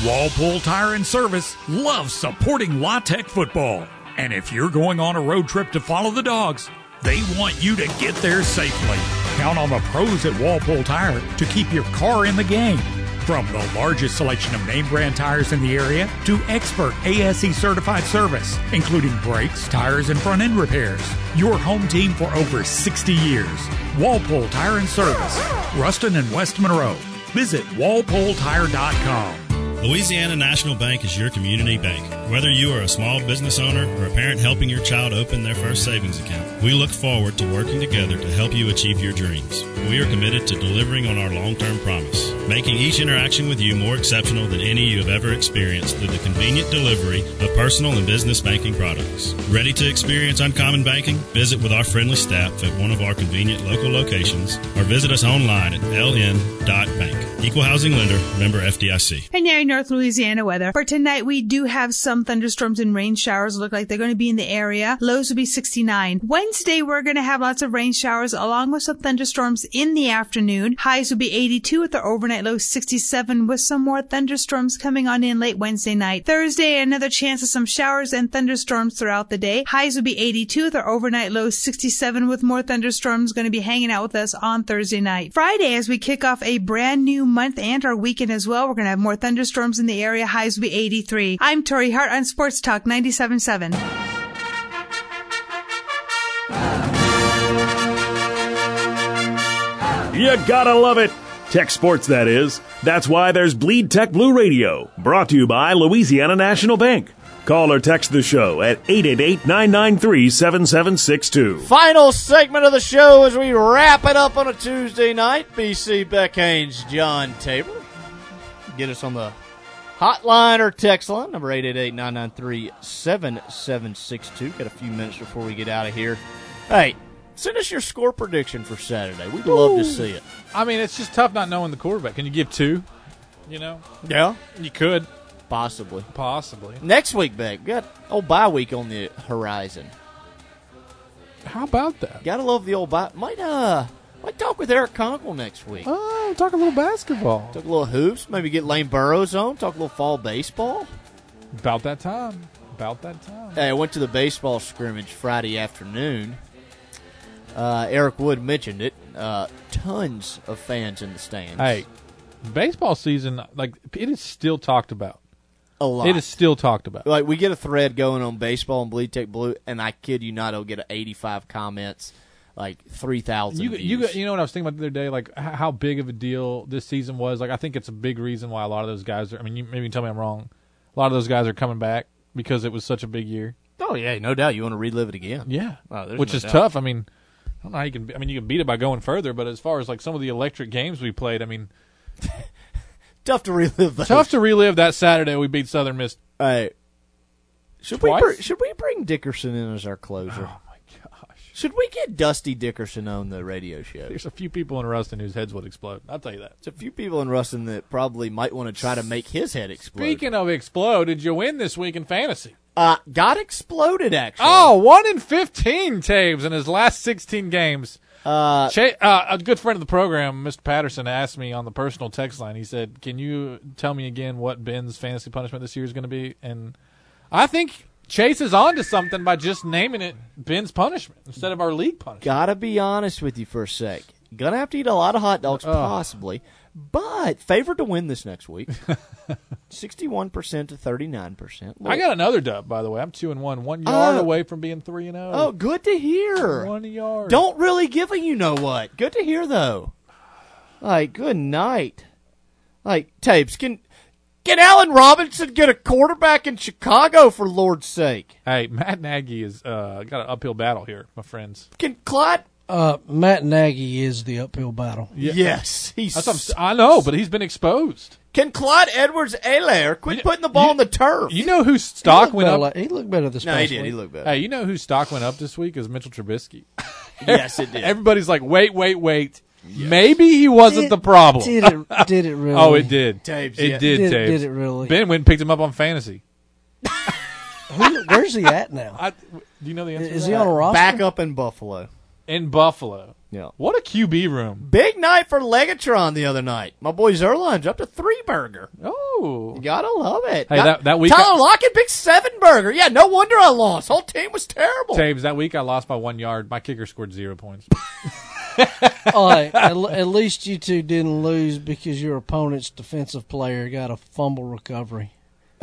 Walpole Tire and Service loves supporting La Tech football. And if you're going on a road trip to follow the dogs, they want you to get there safely. Count on the pros at Walpole Tire to keep your car in the game. From the largest selection of name brand tires in the area to expert ASE certified service, including brakes, tires, and front end repairs. Your home team for over 60 years. Walpole Tire and Service, Ruston and West Monroe. Visit walpoletire.com. Louisiana National Bank is your community bank. Whether you are a small business owner or a parent helping your child open their first savings account, we look forward to working together to help you achieve your dreams. We are committed to delivering on our long term promise, making each interaction with you more exceptional than any you have ever experienced through the convenient delivery of personal and business banking products. Ready to experience uncommon banking? Visit with our friendly staff at one of our convenient local locations or visit us online at ln.bank. Equal housing lender, member FDIC. Hey, North Louisiana weather. For tonight, we do have some thunderstorms and rain showers. Look like they're going to be in the area. Lows will be 69. Wednesday, we're going to have lots of rain showers along with some thunderstorms in the afternoon. Highs will be 82 with the overnight low 67 with some more thunderstorms coming on in late Wednesday night. Thursday, another chance of some showers and thunderstorms throughout the day. Highs will be 82 with our overnight low 67 with more thunderstorms going to be hanging out with us on Thursday night. Friday, as we kick off a brand new month and our weekend as well, we're going to have more thunderstorms in the area. Highs will be 83. I'm Tori Hart on Sports Talk 97.7. You gotta love it. Tech sports, that is. That's why there's Bleed Tech Blue Radio, brought to you by Louisiana National Bank. Call or text the show at 888 993 7762. Final segment of the show as we wrap it up on a Tuesday night. BC Beck Haynes, John Tabor. Get us on the hotline or text line, number 888 993 7762. Got a few minutes before we get out of here. Hey, send us your score prediction for Saturday. We'd love to see it. I mean, it's just tough not knowing the quarterback. Can you give two? You know? Yeah. You could. Possibly. Possibly. Next week, Beck. We got old bye week on the horizon. How about that? Gotta love the old bye. Might, uh, might talk with Eric Konkol next week. Oh, talk a little basketball. Talk a little hoops. Maybe get Lane Burroughs on. Talk a little fall baseball. About that time. About that time. Hey, I went to the baseball scrimmage Friday afternoon. Uh, Eric Wood mentioned it. Uh, tons of fans in the stands. Hey, baseball season, like, it is still talked about. a lot. It is still talked about. Like we get a thread going on baseball and Bleed Tech Blue, and I kid you not, it'll get 85 comments, like 3,000. You you you know what I was thinking about the other day, like how big of a deal this season was. Like I think it's a big reason why a lot of those guys are. I mean, you maybe you tell me I'm wrong. A lot of those guys are coming back because it was such a big year. Oh yeah, no doubt. You want to relive it again? Yeah, Oh, which no is doubt. tough. I mean, I don't know how you can. I mean, you can beat it by going further, but as far as like some of the electric games we played, I mean, Tough to relive. Those. tough to relive that Saturday we beat Southern Miss. Hey, should Twice? we br- should we bring Dickerson in as our closer? Oh my gosh! Should we get Dusty Dickerson on the radio show? There's a few people in Ruston whose heads would explode. I'll tell you that. There's a few people in Ruston that probably might want to try to make his head explode. Speaking of explode, did you win this week in fantasy? Uh, got exploded actually. Oh, one in fifteen Taves in his last sixteen games. Uh, Cha- uh, a good friend of the program, Mr. Patterson, asked me on the personal text line. He said, "Can you tell me again what Ben's fantasy punishment this year is going to be?" And I think Chase is on to something by just naming it Ben's punishment instead of our league punishment. Gotta be honest with you for a sec. Gonna have to eat a lot of hot dogs, possibly, but favored to win this next week. Sixty-one percent to thirty-nine percent. I got another dub, by the way. I'm two and one, one yard Oh. away from being three and zero. Oh, good to hear. One yard. Don't really give a you know what. Good to hear though. Like, good night. Like, tapes. Can can Allen Robinson get a quarterback in Chicago for Lord's sake? Hey, Matt Nagy has uh, got an uphill battle here, my friends. Can Clyde? Uh, Matt Nagy is the uphill battle. Yes, he's. That's I'm s- I know, but he's been exposed. Can Clyde Edwards Helaire quit putting the ball on the turf? You know whose stock went better up? la- he looked better this No, he past did. He looked better. Hey, you know whose stock went up this week is Mitchell Trubisky. Yes, it did. Everybody's like, wait, wait, wait. Maybe he wasn't Did- the problem. Did it? Did it really? oh, it did. Taves, it yeah. did. Did- Taves. did it really? Ben went and picked him up on fantasy. Who- Where's he at now? I, do you know the answer? Is to he on a roster? Back up in Buffalo. in Buffalo? Yeah. What a QB room. Big night for Legatron the other night. My boy Zerline dropped a three burger. Oh, You gotta love it. Hey, Got- that- that week Tyler I- Lockett, big seven burger. Yeah, no wonder I lost. Whole team was terrible. Taves, that week I lost by one yard. My kicker scored zero points. All right, at, at least you two didn't lose because your opponent's defensive player got a fumble recovery.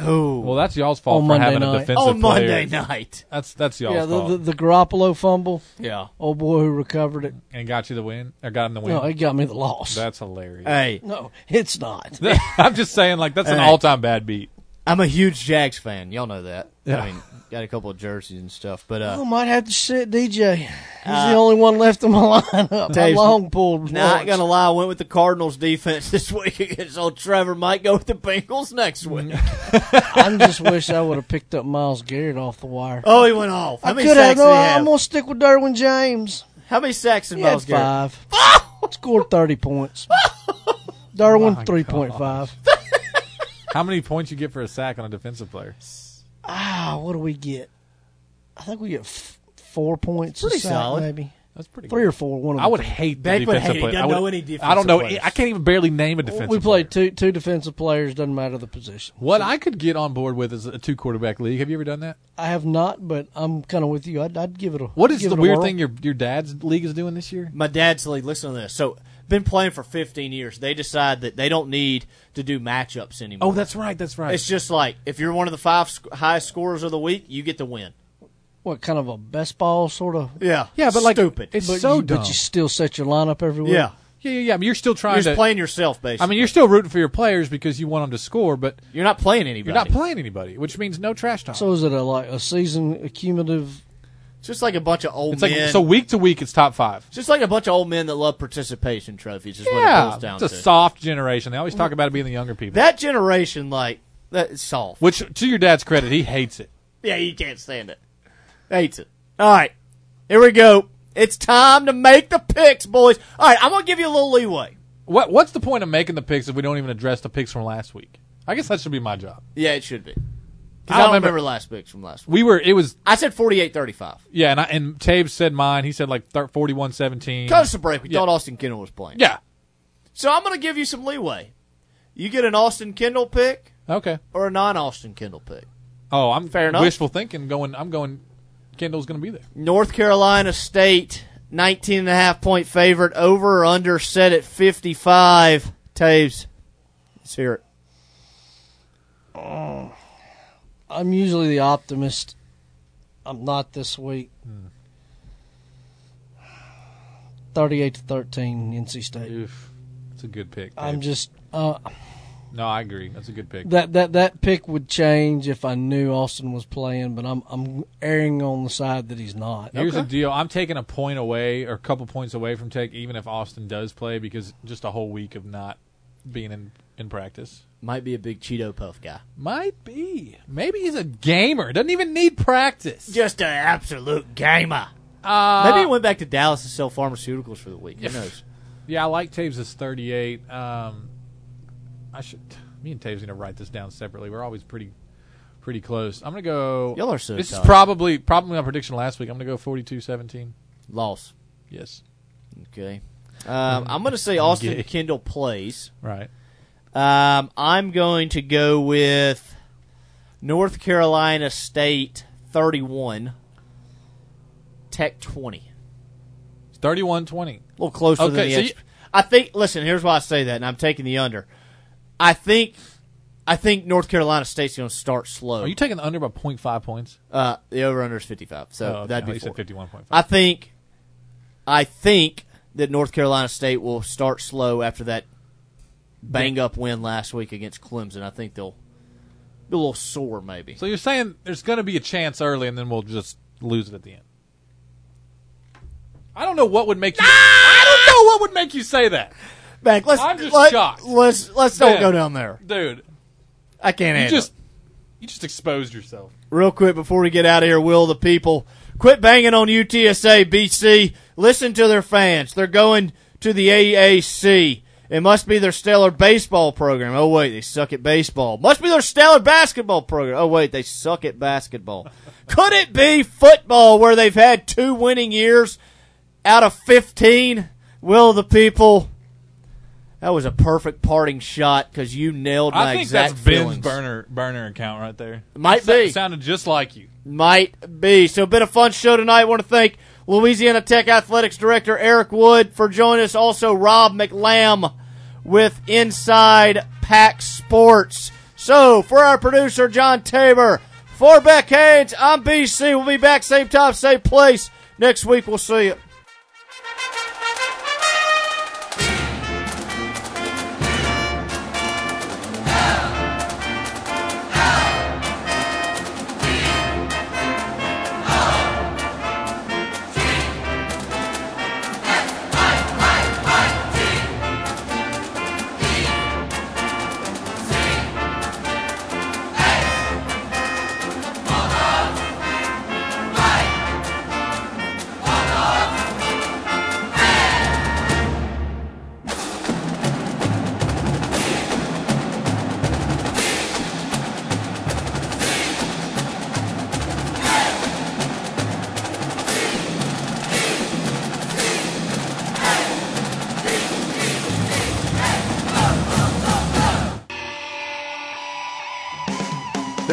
Oh, Well, that's y'all's fault On for Monday having a night. defensive on Monday night. That's that's y'all's yeah, the, fault. the the Garoppolo fumble. Yeah. Old boy who recovered it. and got you the win, or got him the win. No, it got me the loss. That's hilarious. Hey, no, it's not. I'm just saying, like that's an all-time bad beat. I'm a huge Jags fan. Y'all know that. Yeah. I mean, got a couple of jerseys and stuff, but uh, I might have to sit DJ. He's Uh, the only one left in my lineup. I Taves, long pulled. not once. gonna lie, I went with the Cardinals defense this week against old Trevor. Might go with the Bengals next week. I just wish I would have picked up Myles Garrett off the wire. oh, he went off. How I many could have. sacks No, did he I'm gonna stick with Derwin James. How many sacks did He had Myles Garrett? five. Scored thirty points. Derwin three point five. How many points you get for a sack on a defensive player? Ah, what do we get? I think we get f- four points. Pretty a sack, solid. maybe. That's pretty. Three good. or four. One of I would hate the Beck would defensive hate it. player. Doesn't I would- know any I don't know. players. I can't even barely name a defensive. We player. played two two defensive players. Doesn't matter the position. What I could get on board with is a two quarterback league. Have you ever done that? I have not, but I'm kind of with you. I'd, I'd give it a. What is give the it a weird whirl. thing your your dad's league is doing this year? My dad's league. Listen to this. So, been playing for 15 years. They decide that they don't need to do matchups anymore. Oh, that's right. That's right. It's just like if you're one of the five sc- highest scorers of the week, you get to win. What kind of a best ball sort of? Yeah, Yeah, but like stupid. It's but so you, dumb. But you still set your lineup every week. yeah, Yeah, yeah, yeah. But you're still trying You're to playing yourself, basically. I mean, you're still rooting for your players because you want them to score, but you're not playing anybody. You're not playing anybody, which means no trash talk. So is it a like a season accumulative? It's just like a bunch of old it's like men. so week to week, it's top five. It's just like a bunch of old men that love participation trophies. Is what it Yeah, boils down it's a to. soft generation. They always talk about it being the younger people. That generation, like that, is soft. Which, to your dad's credit, he hates it. Yeah, you can't stand it. Hates it. All right, here we go. It's time to make the picks, boys. All right, I'm gonna give you a little leeway. What What's the point of making the picks if we don't even address the picks from last week? I guess that should be my job. Yeah, it should be. I don't don't remember- remember last picks from last week. We were. It was. I said 48-35. Yeah, and I, and Taves said mine. He said like 41-17. Cut us a break. We Yeah. thought Austin Kendall was playing. Yeah. So I'm gonna give you some leeway. You get an Austin Kendall pick Okay. or a non-Austin Kendall pick. Oh, I'm Fair enough. wishful thinking. Going. I'm going. Kendall's going to be there. North Carolina State, 19 and a half point favorite, over or under set at 55. Taves, let's hear it. Oh, I'm usually the optimist. I'm not this week. Hmm. Thirty-eight to thirteen, NC State. Oof. That's a good pick. I'm just uh, No, I agree. That's a good pick. that that that pick would change if I knew Austin was playing, but I'm I'm erring on the side that he's not. Here's the deal. I'm taking a point away or a couple points away from take, even if Austin does play, because just a whole week of not being in, in practice. Might be a big Cheeto Puff guy. Might be. Maybe he's a gamer. Doesn't even need practice. Just an absolute gamer. Uh, Maybe he went back to Dallas to sell pharmaceuticals for the week. Who knows? Yeah, I like Taves' 38. Um, I should. Me and Taves need to write this down separately. We're always pretty, pretty close. I'm gonna go. Y'all are so This tight. is probably probably my prediction last week. I'm gonna go 42-17. Loss. Yes. Okay. Um, I'm going to say Austin Gay. Kendall plays. Right. Um, I'm going to go with North Carolina State 31, Tech 20. 31-20. A little closer than Okay, the so edge. you- I think. Listen, here's why I say that, and I'm taking the under. I think. I think North Carolina State's going to start slow. Are you taking the under by 0.5 points? Uh, the over under is 55, so Oh, okay. that'd be said 51.5. I think. I think that North Carolina State will start slow after that bang up win last week against Clemson. I think they'll be a little sore, maybe. So you're saying there's going to be a chance early, and then we'll just lose it at the end. I don't know what would make you. Ah! I don't know what would make you say that, Bank, let's. I'm just let, shocked. Let's let's don't Man, go down there, dude. I can't You handle just it. you just exposed yourself. Real quick before we get out of here, will the people quit banging on UTSA BC? Listen to their fans. They're going to the AAC. It must be their stellar baseball program. Oh wait, they suck at baseball. Must be their stellar basketball program. Oh wait, they suck at basketball. Could it be football where they've had two winning years out of 15? Will the people that was a perfect parting shot because you nailed my I think exact that's Ben's burner burner account right there. Might Sa- be. sounded just like you. Might be. So, been a fun show tonight. I want to thank Louisiana Tech Athletics Director Eric Wood for joining us. Also, Rob McLamb with Inside Pack Sports. So, for our producer, John Tabor, for Beck Haynes, I'm BC. We'll be back same time, same place. Next week, we'll see you.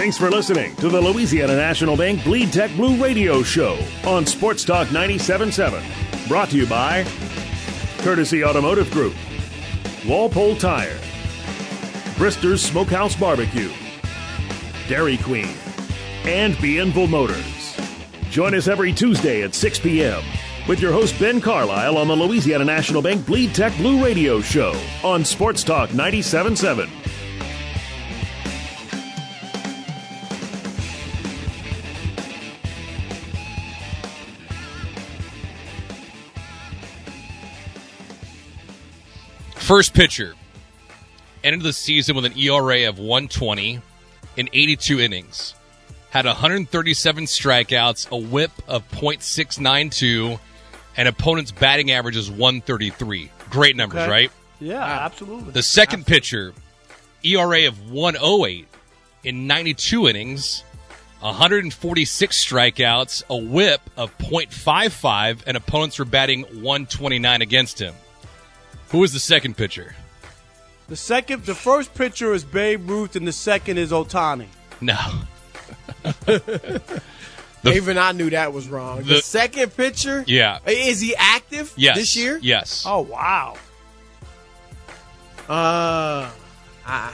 Thanks for listening to the Louisiana National Bank Bleed Tech Blue Radio Show on Sports Talk 97.7. Brought to you by Courtesy Automotive Group, Walpole Tire, Brister's Smokehouse Barbecue, Dairy Queen, and Bienville Motors. Join us every Tuesday at 6 p.m. with your host Ben Carlisle on the Louisiana National Bank Bleed Tech Blue Radio Show on Sports Talk 97.7. First pitcher ended the season with an ERA of 120 in 82 innings. Had 137 strikeouts, a whip of .692, and opponent's batting average is 133. Great numbers, Okay. right? Yeah, absolutely. The second pitcher, ERA of 108 in 92 innings, 146 strikeouts, a whip of .55, and opponents were batting 129 against him. Who was the second pitcher? The second, the first pitcher is Babe Ruth, and the second is Ohtani. No. Even I knew that was wrong. The, the- second pitcher? Yeah. Is he active Yes. this year? Yes. Oh wow. Uh, I,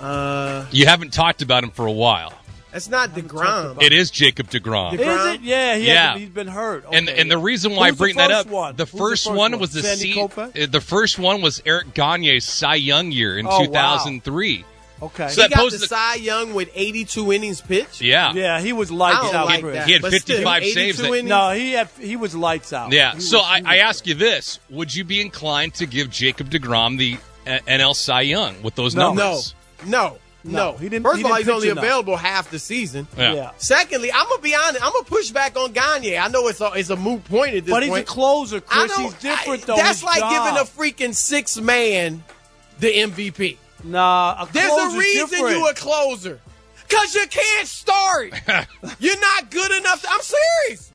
uh, You haven't talked about him for a while. That's not Degrom. It is Jacob DeGrom. Is it? Yeah, he Yeah. hasn't- he's been hurt. And Okay. and the reason why Who's I bring that up, one? the Who's the first, first one one? was the Sandy C, Koufax? uh, the first one was Eric Gagne's Cy Young year in Oh, wow. 2003. Okay. So he that got poses the Cy Young with 82 innings pitched. Yeah. Yeah, he was I lights don't out. like Chris. that. He had but still, 55 saves that- innings. No, he had he was lights out. Yeah. He So was- I, I ask you this: Would you be inclined to give Jacob Degrom the uh, NL Cy Young with those No. numbers? No, no, No, he didn't- First he of all, he's only enough. available half the season. Yeah. Yeah. Secondly, I'm gonna be honest. I'm gonna push back on Gagne. I know it's a, it's a moot point at this point. But he's point. a closer, I Chris. don't- He's different I- though. That's his like job. giving a freaking six man the MVP. Nah, a There's a reason different. you a closer. Cause you can't start. You're not good enough. I'm serious.